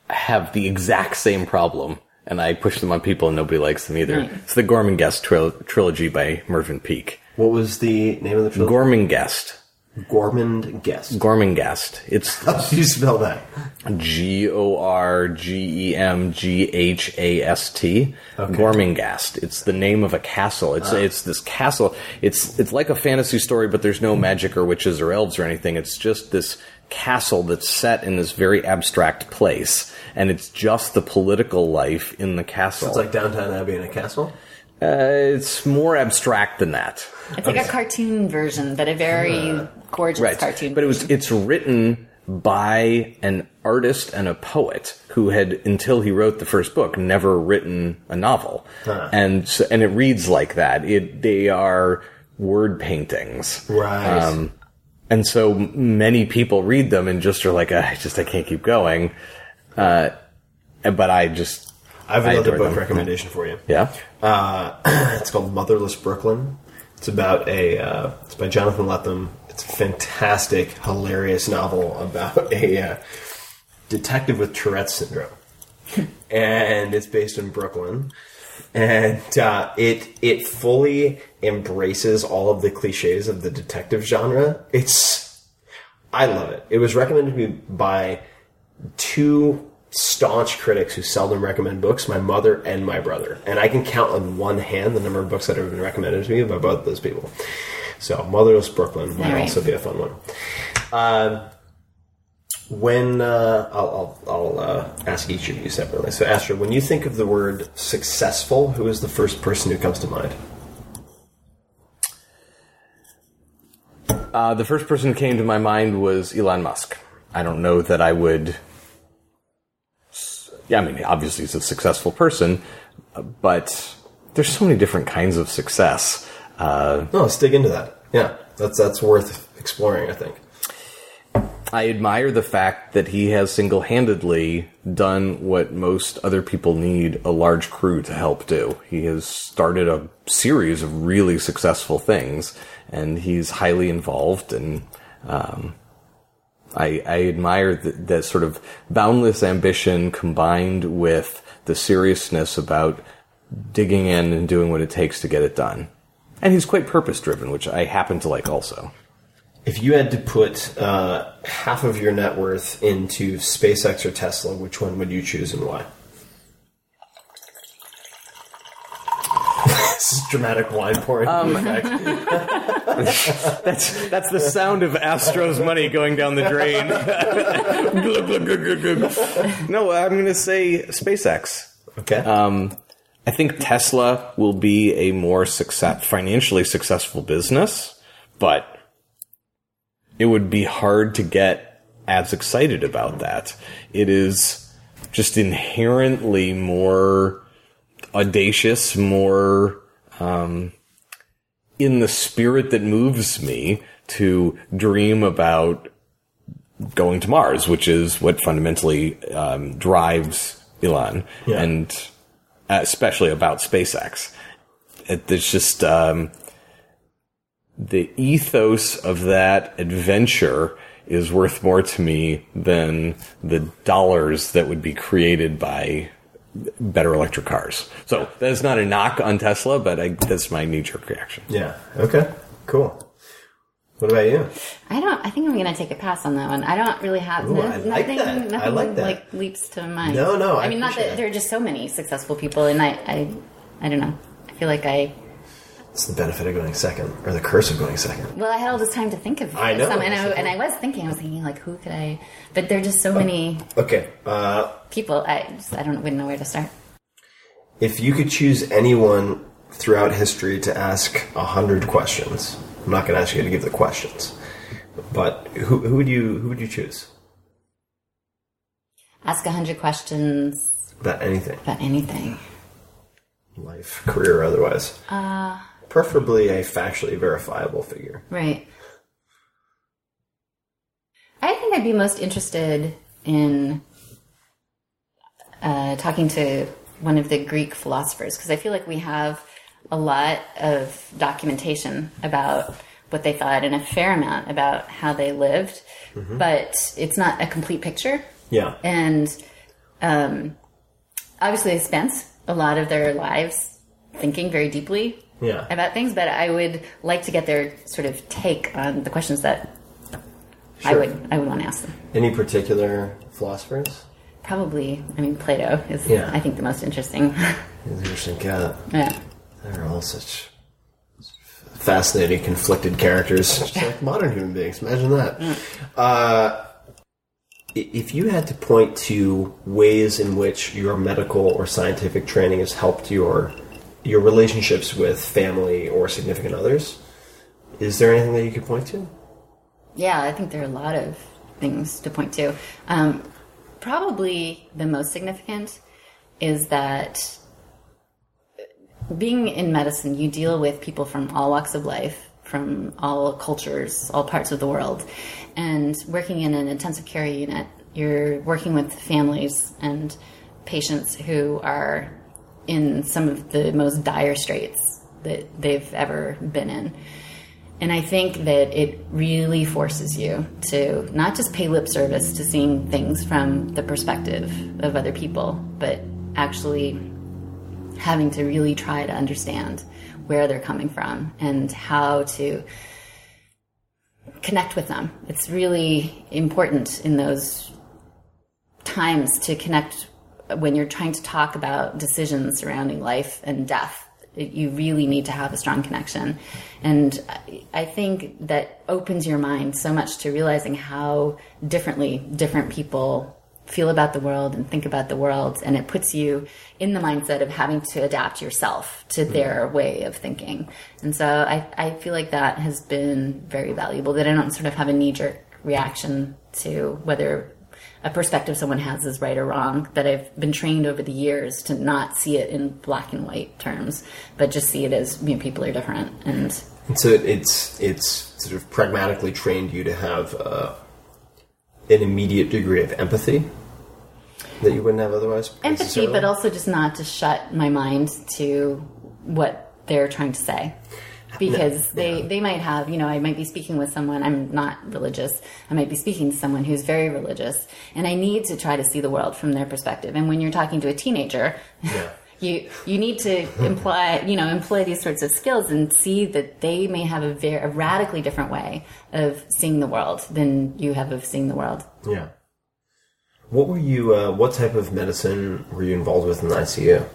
have the exact same problem, and I push them on people, and nobody likes them either. Right. It's the Gormenghast tril- trilogy by Mervyn Peake. what was the name of the trilogy? Gormenghast. Gormand Guest. Gormenghast. It's How do you spell that? G O R G E M G H A S T. Gormenghast. It's the name of a castle. It's ah. it's this castle. It's it's like a fantasy story, but there's no magic or witches or elves or anything. It's just this castle that's set in this very abstract place, and it's just the political life in the castle. It's like Downton Abbey in a castle. Uh, it's more abstract than that. It's like a cartoon version, but a very gorgeous cartoon. But it was it's written by an artist and a poet who had until he wrote the first book never written a novel. And so, and it reads like that. It they are word paintings. Right. Um, and so many people read them and just are like, I just I can't keep going. Uh, but I just I have I another adore book them. recommendation for you. yeah. Uh, (clears throat) it's called Motherless Brooklyn. It's about a. Uh, it's by Jonathan Lethem. It's a fantastic, hilarious novel about (laughs) a uh, detective with Tourette's syndrome, and it's based in Brooklyn. And uh, it it fully embraces all of the cliches of the detective genre. It's I love it. It was recommended to me by two staunch critics who seldom recommend books, my mother and my brother. And I can count on one hand the number of books that have been recommended to me by both those people. So, Motherless Brooklyn might All right. also be a fun one. Uh, when uh, I'll, I'll, I'll uh, ask each of you separately. So, Astro, when you think of the word successful, who is the first person who comes to mind? Uh, the first person who came to my mind was Elon Musk. I don't know that I would. Yeah, I mean, obviously he's a successful person, but there's so many different kinds of success. Uh, No, let's dig into that. Yeah, that's that's worth exploring. I think. I admire the fact that he has single handedly done what most other people need a large crew to help do. He has started a series of really successful things, and he's highly involved. And um, I, I admire that, sort of boundless ambition combined with the seriousness about digging in and doing what it takes to get it done. And he's quite purpose driven, which I happen to like also. If you had to put uh, half of your net worth into SpaceX or Tesla, which one would you choose and why? this is (laughs) dramatic wine pouring. effect. (laughs) That's that's the sound of Astro's money going down the drain. (laughs) No, I'm going to say SpaceX. Okay. Um, I think Tesla will be a more success, financially successful business, but it would be hard to get as excited about that. It is just inherently more audacious, more um, in the spirit that moves me to dream about going to Mars, which is what fundamentally um, drives Elon, Yeah. and especially about SpaceX. It, there's just um, the ethos of that adventure is worth more to me than the dollars that would be created by better electric cars. So that is not a knock on Tesla, but I, that's my knee jerk reaction. yeah. Okay. Cool. What about you? I don't. I think I'm going to take a pass on that one. I don't really have Ooh, no- I like nothing. that. I like that. like leaps to mind. No, no, I I mean, not appreciate that there are just so many successful people, and I, I, I don't know. I feel like I. It's the benefit of going second, or the curse of going second. Well, I had all this time to think of I know, some, and I, and I was thinking, I was thinking, like, who could I? But there are just so many Okay. Uh, people. I just, I don't wouldn't know where to start. if you could choose anyone throughout history to ask a hundred questions, I'm not going to ask you to give the questions, but who, who would you who would you choose Ask a hundred questions about anything, about anything. life, career, or otherwise? Uh, Preferably a factually verifiable figure. Right. I think I'd be most interested in uh, talking to one of the Greek philosophers because I feel like we have a lot of documentation about what they thought and a fair amount about how they lived, but it's not a complete picture. Yeah. And um, obviously, they spent a lot of their lives thinking very deeply Yeah. about things, but I would like to get their sort of take on the questions that I would I would want to ask them. Any particular philosophers? Probably, I mean, Plato is Yeah. I think the most interesting. Interesting cat. yeah. They're all such fascinating, conflicted characters, just like (laughs) modern human beings. Imagine that. Uh, if you had to point to ways in which your medical or scientific training has helped your your relationships with family or significant others, is there anything that you could point to? Yeah, I think there are a lot of things to point to. Um, probably the most significant is that being in medicine, you deal with people from all walks of life, from all cultures, all parts of the world. And working in an intensive care unit, you're working with families and patients who are in some of the most dire straits that they've ever been in. And I think that it really forces you to not just pay lip service to seeing things from the perspective of other people, but actually having to really try to understand where they're coming from and how to connect with them. It's really important in those times to connect when you're trying to talk about decisions surrounding life and death. You really need to have a strong connection. And I- think that opens your mind so much to realizing how differently different people feel about the world and think about the world. And it puts you in the mindset of having to adapt yourself to mm-hmm. their way of thinking. And so I, I feel like that has been very valuable, that I don't sort of have a knee jerk reaction to whether a perspective someone has is right or wrong that I've been trained over the years to not see it in black and white terms, but just see it as you know, people are different. And And so it's it's sort of pragmatically trained you to have uh, an immediate degree of empathy that you wouldn't have otherwise. empathy, but also just not to shut my mind to what they're trying to say. Because they, they might have, you know, I might be speaking with someone, I'm not religious, I might be speaking to someone who's very religious, and I need to try to see the world from their perspective. And when you're talking to a teenager, Yeah. (laughs) you you need to imply you know employ these sorts of skills and see that they may have a very a radically different way of seeing the world than you have of seeing the world. Yeah. What were you? Uh, what type of medicine were you involved with in the ICU?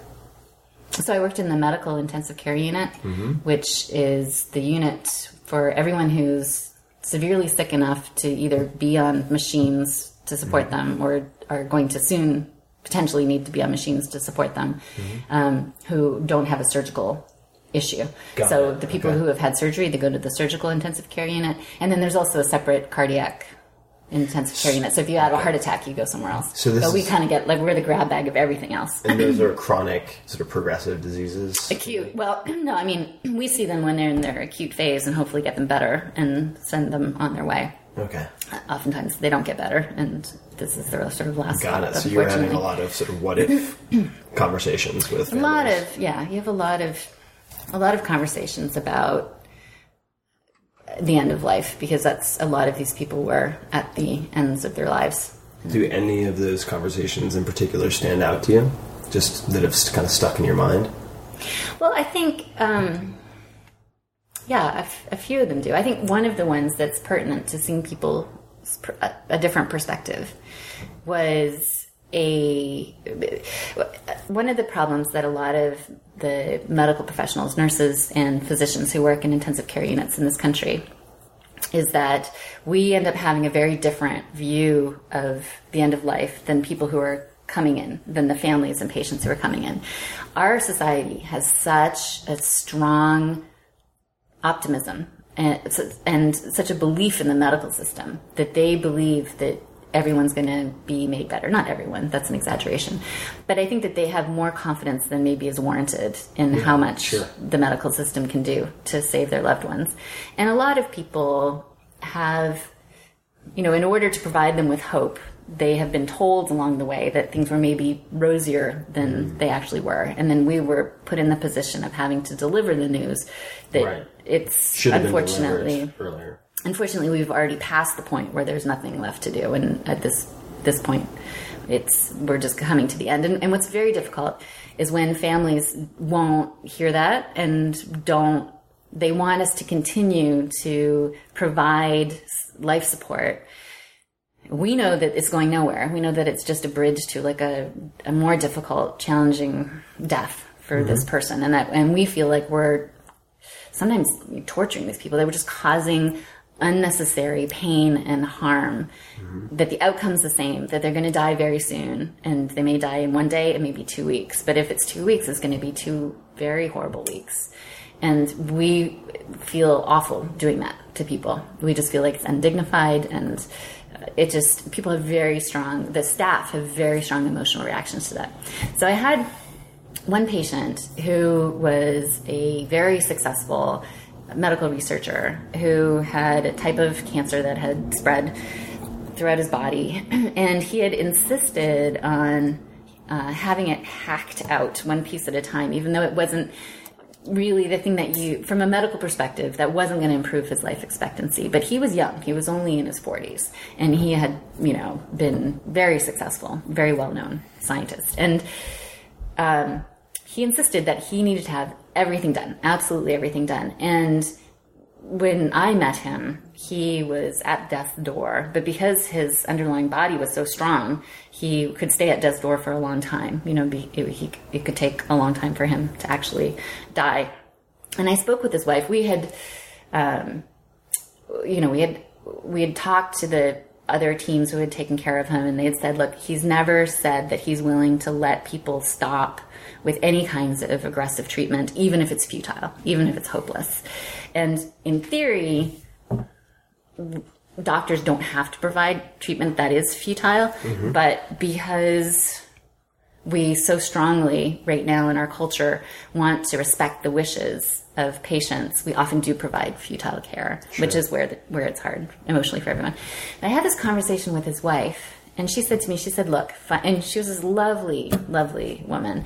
So I worked in the medical intensive care unit, mm-hmm. which is the unit for everyone who's severely sick enough to either be on machines to support mm-hmm. them or are going to soon potentially need to be on machines to support them, mm-hmm. um, who don't have a surgical issue. Got so it. the people Okay. who have had surgery, they go to the surgical intensive care unit, and then there's also a separate cardiac intensive care unit. So if you have a heart attack, you go somewhere else. So this but we kind of get like we're the grab bag of everything else. And those are (clears throat) chronic, sort of progressive diseases. Acute. Well, (clears throat) no, I mean, we see them when they're in their acute phase and hopefully get them better and send them on their way. Okay, Oftentimes they don't get better, and this is their sort of last. got it. So you're having a lot of sort of what if (clears throat) conversations with A lot of yeah, you have a lot of a lot of conversations about the end of life because that's a lot of these people were at the ends of their lives. Do any of those conversations in particular stand out to you? Just that have kind of stuck in your mind. Well, I think, um, yeah, a, f- a few of them do. I think one of the ones that's pertinent to seeing people a, a different perspective was a one of the problems that a lot of the medical professionals, nurses, and physicians who work in intensive care units in this country is that we end up having a very different view of the end of life than people who are coming in, than the families and patients who are coming in. Our society has such a strong optimism and, and such a belief in the medical system that they believe that everyone's going to be made better. Not everyone, that's an exaggeration. But I think that they have more confidence than maybe is warranted in how much the medical system can do to save their loved ones. And a lot of people have, you know, in order to provide them with hope, they have been told along the way that things were maybe rosier than mm-hmm. they actually were. And then we were put in the position of having to deliver the news that Right. it's Should have unfortunately earlier. Unfortunately we've already passed the point where there's nothing left to do and at this this point it's we're just coming to the end and, and what's very difficult is when families won't hear that and don't they want us to continue to provide life support. We know that it's going nowhere. We know that it's just a bridge to like a, a more difficult, challenging death for mm-hmm. this person, and that and we feel like we're sometimes torturing these people. They were just causing unnecessary pain and harm. Mm-hmm. That the outcome's the same, that they're going to die very soon, and they may die in one day, it may be two weeks. But if it's two weeks, it's going to be two very horrible weeks. And we feel awful doing that to people. We just feel like it's undignified and it just, people have very strong, the staff have very strong emotional reactions to that. So I had one patient who was a very successful medical researcher who had a type of cancer that had spread throughout his body, (clears throat) and he had insisted on uh, having it hacked out one piece at a time, even though it wasn't really the thing that you, from a medical perspective, that wasn't going to improve his life expectancy. But he was young; he was only in his forties, and he had, you know, been very successful, very well known scientist, and um, he insisted that he needed to have everything done, absolutely everything done. And when I met him, he was at death's door, but because his underlying body was so strong, he could stay at death's door for a long time. You know, be, it, he, it could take a long time for him to actually die. And I spoke with his wife. We had, um, you know, we had we had talked to the other teams who had taken care of him, and they had said, look, he's never said that he's willing to let people stop with any kinds of aggressive treatment, even if it's futile, even if it's hopeless. And in theory, doctors don't have to provide treatment that is futile, mm-hmm. but because we so strongly right now in our culture want to respect the wishes of patients, we often do provide futile care, which is where the, where it's hard emotionally for everyone. And I had this conversation with his wife, and she said to me, she said, "Look," and she was this lovely, lovely woman,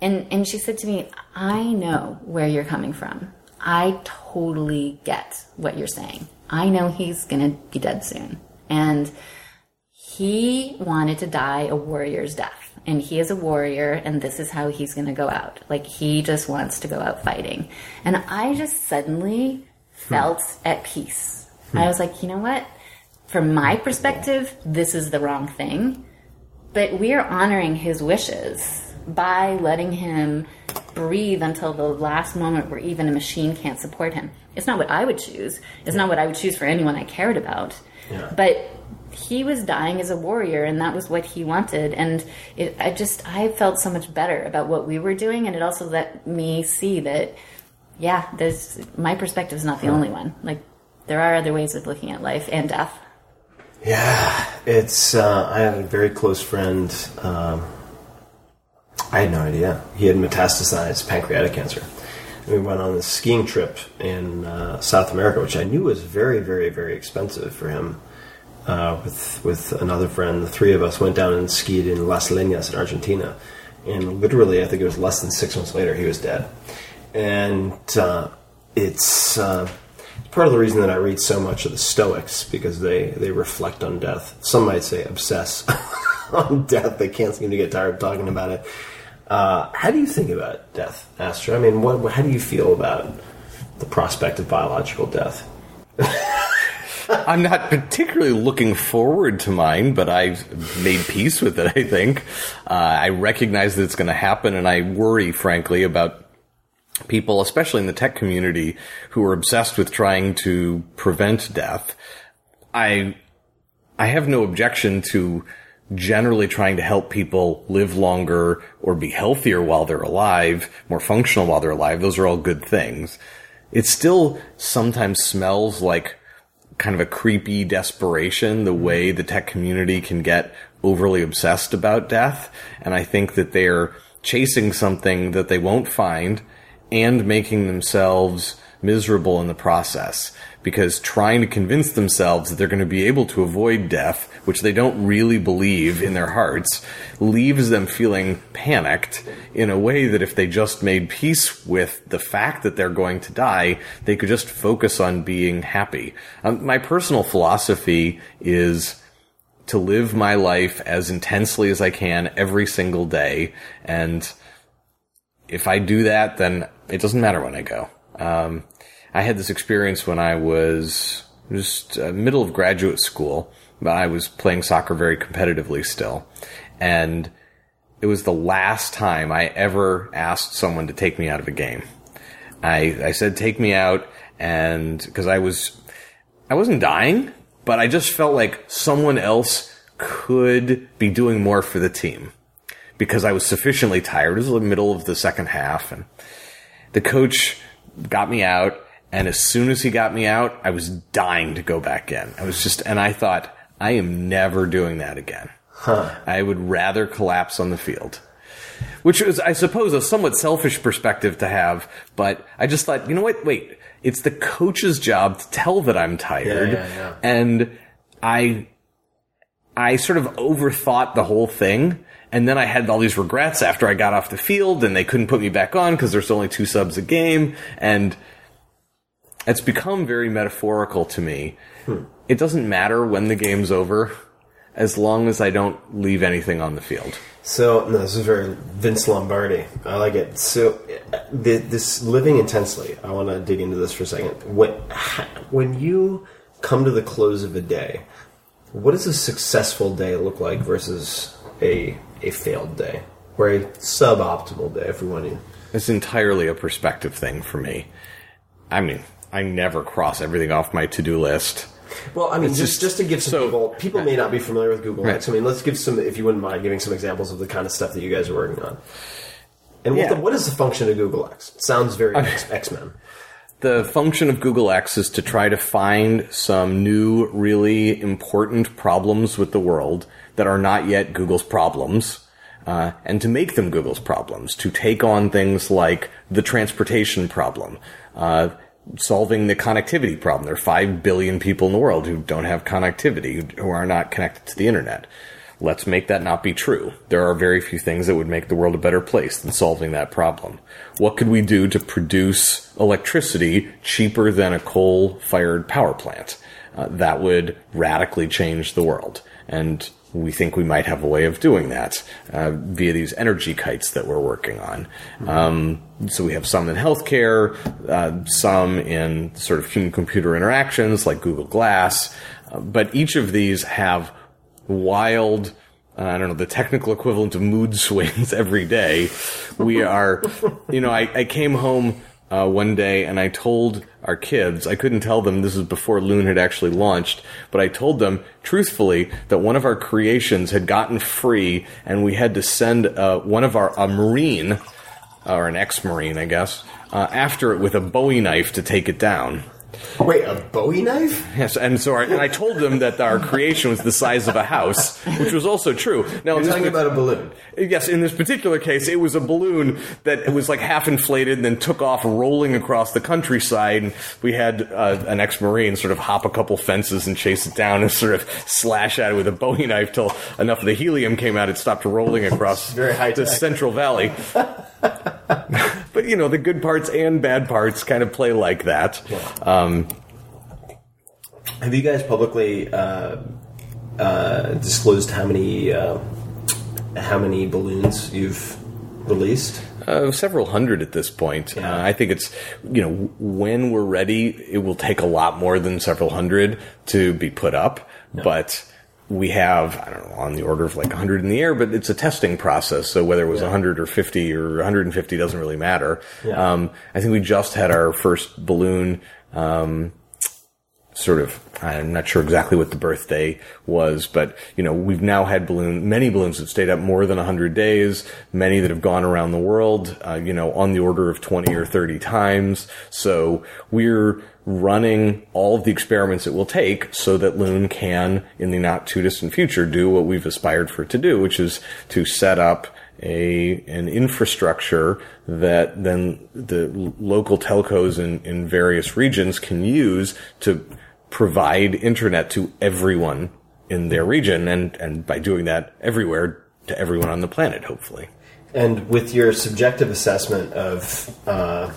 and and she said to me, "I know where you're coming from. I totally get what you're saying. I know he's gonna be dead soon, and." he wanted to die a warrior's death. And he is a warrior and this is how he's going to go out. Like he just wants to go out fighting. And i just suddenly felt hmm. at peace. Hmm. I was like you know what? From my perspective this is the wrong thing. But we are honoring his wishes by letting him breathe until the last moment where even a machine can't support him. It's not what i would choose. It's not what i would choose for anyone i cared about. But he was dying as a warrior and that was what he wanted. And it, i just i felt so much better about what we were doing and it also let me see that yeah there's my perspective is not the only one. Like there are other ways of looking at life and death. Yeah, it's. Uh, I have a very close friend. Um, I had no idea he had metastasized pancreatic cancer. We went on this skiing trip in uh, South America, which I knew was very, very, very expensive for him. Uh, with with another friend, the three of us went down and skied in Las Leñas in Argentina, and literally, I think it was less than six months later, he was dead. And uh, it's uh, part of the reason that I read so much of the Stoics because they they reflect on death. Some might say obsess (laughs) on death. They can't seem to get tired of talking about it. Uh, how do you think about death, Astro? I mean, what, how do you feel about the prospect of biological death? (laughs) I'm not particularly looking forward to mine, but I've made peace with it, I think. Uh, I recognize that it's going to happen, and I worry, frankly, about people, especially in the tech community, who are obsessed with trying to prevent death. I, I have no objection to generally trying to help people live longer or be healthier while they're alive, more functional while they're alive. Those are all good things. It still sometimes smells like kind of a creepy desperation, the way the tech community can get overly obsessed about death. And I think that they're chasing something that they won't find and making themselves miserable in the process because trying to convince themselves that they're going to be able to avoid death, which they don't really believe in their hearts, leaves them feeling panicked in a way that if they just made peace with the fact that they're going to die, they could just focus on being happy. Um, my personal philosophy is to live my life as intensely as I can every single day. And if I do that, then it doesn't matter when I go. Um, I had this experience when I was just uh, middle of graduate school, but I was playing soccer very competitively still, and it was the last time I ever asked someone to take me out of a game. I I said take me out, and because I was I wasn't dying, but I just felt like someone else could be doing more for the team because I was sufficiently tired. It was the middle of the second half, and the coach got me out. And as soon as he got me out, I was dying to go back in. I was just, and I thought, I am never doing that again. I would rather collapse on the field. Which is, I suppose, a somewhat selfish perspective to have, but I just thought, you know what? Wait, it's the coach's job to tell that I'm tired. Yeah, yeah, yeah. And I, I sort of overthought the whole thing. And then I had all these regrets after I got off the field and they couldn't put me back on because there's only two subs a game. And it's become very metaphorical to me. Hmm. It doesn't matter when the game's over as long as I don't leave anything on the field. So no, this is very Vince Lombardi. I like it. So the, this living intensely. I want to dig into this for a second. When when you come to the close of a day, what does a successful day look like versus a a failed day or a suboptimal day, if we want to? It's entirely a perspective thing for me. I mean, I never cross everything off my to do list. Well, I mean, just, just- just to give some so- people, people may not be familiar with Google Right. X. I mean, let's give some, if you wouldn't mind, giving some examples of the kind of stuff that you guys are working on. And what, the, what is the function of Google X? It sounds very X Men. The function of Google X is to try to find some new, really important problems with the world that are not yet Google's problems, uh, and to make them Google's problems. To take on things like the transportation problem, uh, solving the connectivity problem. There are five billion people in the world who don't have connectivity, who are not connected to the internet. Let's make that not be true. There are very few things that would make the world a better place than solving that problem. What could we do to produce electricity cheaper than a coal fired power plant? Uh, that would radically change the world. And we think we might have a way of doing that uh, via these energy kites that we're working on. Um, so we have some in healthcare, uh, some in sort of human computer interactions like Google Glass. Uh, but each of these have wild, uh, I don't know, the technical equivalent of mood (laughs) swings every day. We are, you know, I, I came home uh, one day and I told our kids, I couldn't tell them this is before Loon had actually launched, but I told them truthfully that one of our creations had gotten free and we had to send uh, one of our, a Marine, or an ex-Marine, I guess, uh, after it with a Bowie knife to take it down. Wait, a Bowie knife? Yes, and so our, and I told them that our creation was the size of a house, which was also true. Now, You're talking about a balloon. Yes, in this particular case, it was a balloon that was like half inflated and then took off rolling across the countryside. And we had uh, an ex-marine sort of hop a couple fences and chase it down and sort of slash at it with a Bowie knife till enough of the helium came out. It stopped rolling across the. Central Valley. (laughs) but you know, the good parts and bad parts kind of play like that. Um, Have you guys publicly uh, uh, disclosed how many uh, how many balloons you've released? Uh, several hundred at this point. Uh, I think it's, you know, when we're ready, it will take a lot more than several hundred to be put up. But we have, I don't know, on the order of like 100 in the air, but it's a testing process. So whether it was 100 or 50 or 150 doesn't really matter. Yeah. Um, I think we just had our first balloon, um, sort of I'm not sure exactly what the birthday was, but you know we've now had balloon many balloons that stayed up more than 100 days, many that have gone around the world, uh, you know, on the order of 20 or 30 times. So we're running all of the experiments it will take so that Loon can, in the not too distant future, do what we've aspired for it to do, which is to set up a an infrastructure that then the local telcos in, in various regions can use to provide internet to everyone in their region and, and by doing that everywhere to everyone on the planet hopefully. And with your subjective assessment of uh,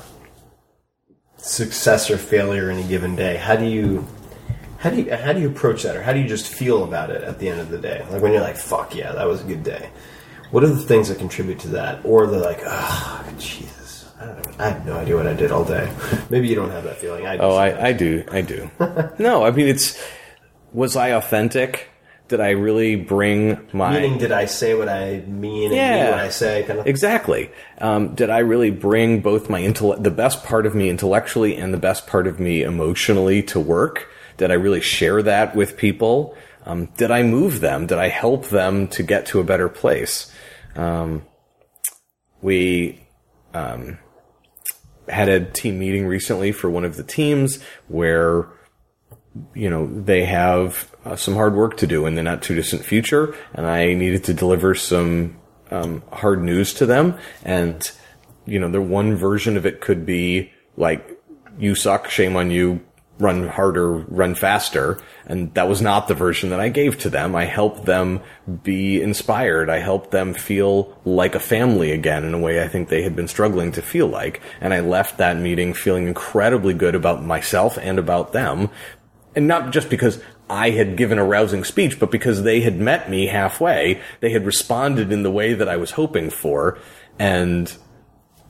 success or failure in a given day, how do you how do you how do you approach that, or how do you just feel about it at the end of the day? Like when you're like, "Fuck yeah, that was a good day." What are the things that contribute to that, or the like, "Ah, Jesus, I, don't know, I have no idea what I did all day. Maybe you don't have that feeling. I Oh, I, I do. I do. (laughs) no, I mean, it's. Was I authentic? Did I really bring my. Meaning, did I say what I mean and Yeah. mean what I say? Kind of. Exactly. Um, did I really bring both my intellect, the best part of me intellectually and the best part of me emotionally to work? Did I really share that with people? Um, did I move them? Did I help them to get to a better place? Um, we um, had a team meeting recently for one of the teams where you know they have uh, some hard work to do in the not too distant future, and I needed to deliver some um, hard news to them. And you know, the one version of it could be like, "You suck, shame on you." Run harder, run faster. And that was not the version that I gave to them. I helped them be inspired. I helped them feel like a family again in a way I think they had been struggling to feel like. And I left that meeting feeling incredibly good about myself and about them and not just because I had given a rousing speech, but because they had met me halfway. They had responded in the way that I was hoping for, and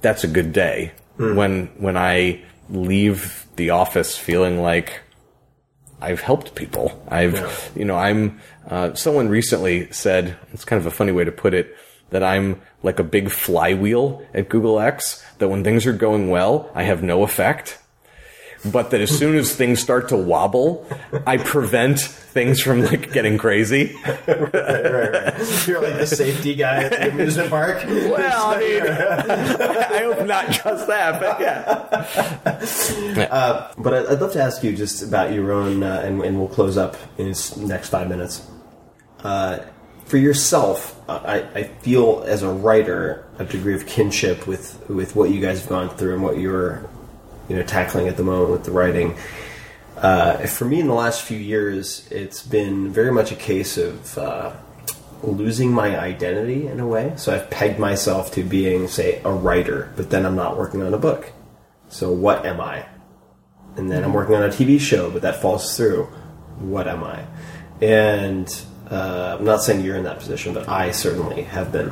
that's a good day. When when I leave the office feeling like I've helped people. I've you know I'm uh, someone recently said it's kind of a funny way to put it that I'm like a big flywheel at Google X. That when things are going well, I have no effect but that as soon as things start to wobble, I prevent things from like getting crazy. (laughs) right, right. You're like the safety guy at the amusement park. Well, I mean, (laughs) I hope not just that, but yeah. But I'd I'd love to ask you just about your own, uh, and, and we'll close up in this next five minutes. Uh, for yourself, uh, I, I feel as a writer a degree of kinship with with what you guys have gone through and what you're, you know, tackling at the moment with the writing. Uh, for me, in the last few years, it's been very much a case of uh, losing my identity in a way. So I've pegged myself to being, say, a writer, but then I'm not working on a book. So what am I? and then I'm working on a TV show, but that falls through. What am I? And uh, I'm not saying you're in that position, but I certainly have been.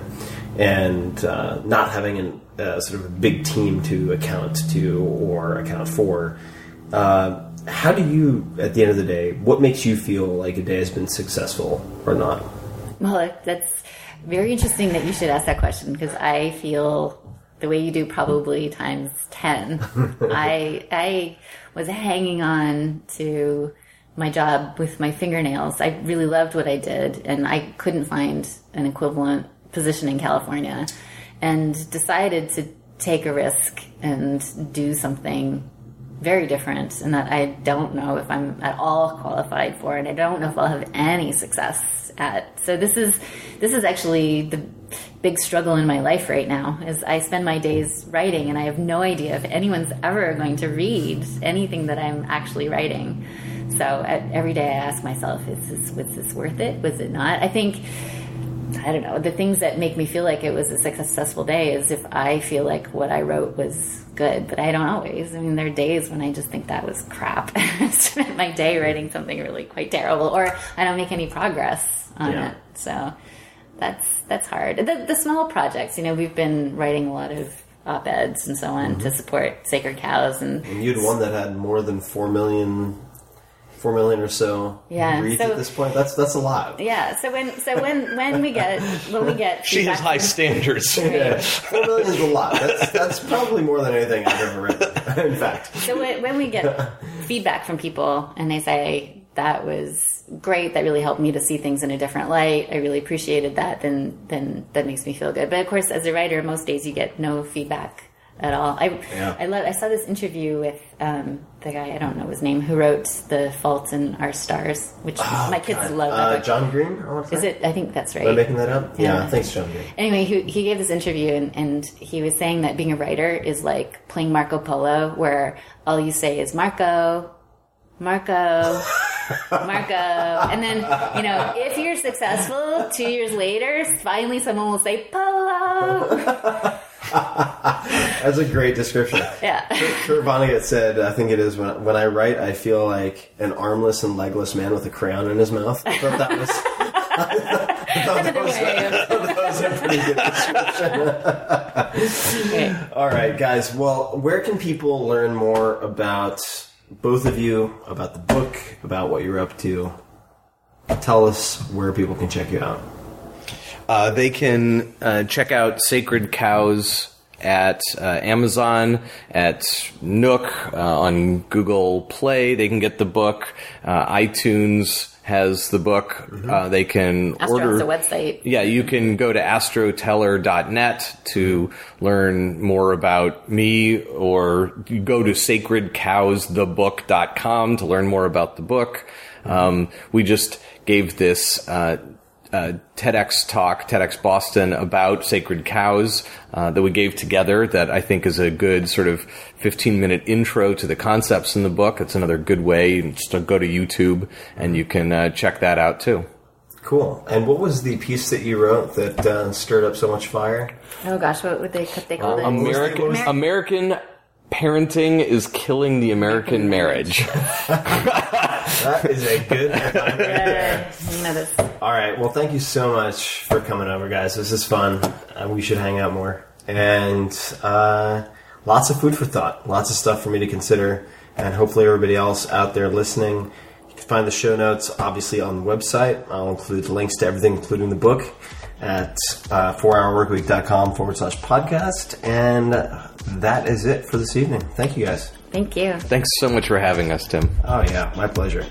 And uh, not having an, uh, sort of a big team to account to or account for. Uh, how do you, at the end of the day, what makes you feel like a day has been successful or not? Well, that's very interesting that you should ask that question because I feel the way you do probably times 10. (laughs) I, I was hanging on to my job with my fingernails. I really loved what I did and I couldn't find an equivalent position in California and decided to take a risk and do something very different and that I don't know if I'm at all qualified for and I don't know if I'll have any success at. So this is this is actually the big struggle in my life right now is I spend my days writing and I have no idea if anyone's ever going to read anything that I'm actually writing. So every day I ask myself, is this was this worth it? Was it not? I think I don't know. The things that make me feel like it was a successful day is if I feel like what I wrote was good, but I don't always. I mean, there are days when I just think that was crap. (laughs) I spent my day writing something really quite terrible, or I don't make any progress on Yeah. it. So that's that's hard. The, the small projects, you know, we've been writing a lot of op eds and so on mm-hmm. to support sacred cows and And you had one that had more than four million, four million or so Yeah, reads so- at this point. That's that's a lot. yeah. So when so when when we get when we get (laughs) She has feedback high from- standards. (laughs) Four million is a lot. That's that's probably more than anything I've ever written. (laughs) In fact, So when, when we get feedback from people and they say that was great, that really helped me to see things in a different light, I really appreciated that, then then that makes me feel good. But of course, as a writer, most days you get no feedback at all. I Yeah. I love. I saw this interview with um, the guy I don't know his name who wrote "The Fault in Our Stars," which my kids love. that uh. John Green. I wanna say? Is it? I think that's right. Am I making that up? Yeah. Yeah. Thanks, John Green. Anyway, he, he gave this interview and, and he was saying that being a writer is like playing Marco Polo, where all you say is Marco, Marco, (laughs) Marco. And then, you know, if you're successful, two years later, finally someone will say Polo. (laughs) (laughs) That's a great description. (laughs) Yeah. Kurt Vonnegut said, "I think it is when when I write, I feel like an armless and legless man with a crayon in his mouth." I thought that was. (laughs) I thought that was, of- that was a pretty good description. All right, guys. Well, where can people learn more about both of you, about the book, about what you're up to? Tell us where people can check you out. Uh, they can uh, check out Sacred Cows at uh, Amazon, at Nook, uh, on Google Play. They can get the book. Uh, iTunes has the book. Uh, they can Astro order. has a website. Yeah, you can go to astroteller.net to learn more about me, or go to sacredcowsthebook.com to learn more about the book. Um, we just gave this uh, uh, TEDx talk, TEDx Boston, about sacred cows uh, that we gave together that I think is a good sort of 15 minute intro to the concepts in the book. It's another good way just to go to YouTube and you can uh, check that out too. Cool. And what was the piece that you wrote that uh, stirred up so much fire? Oh gosh, what would they what they call it? American Amer- American parenting is killing the American marriage. (laughs) That is a good. (laughs) Yeah, you know this. All right. Well, thank you so much for coming over, guys. This is fun. Uh, we should hang out more. And uh, lots of food for thought. Lots of stuff for me to consider. And hopefully, everybody else out there listening, you can find the show notes obviously on the website. I'll include links to everything, including the book, at uh, 4hourworkweek.com forward slash podcast. And that is it for this evening. Thank you, guys. Thank you. Thanks so much for having us, Tim. Oh, yeah. My pleasure.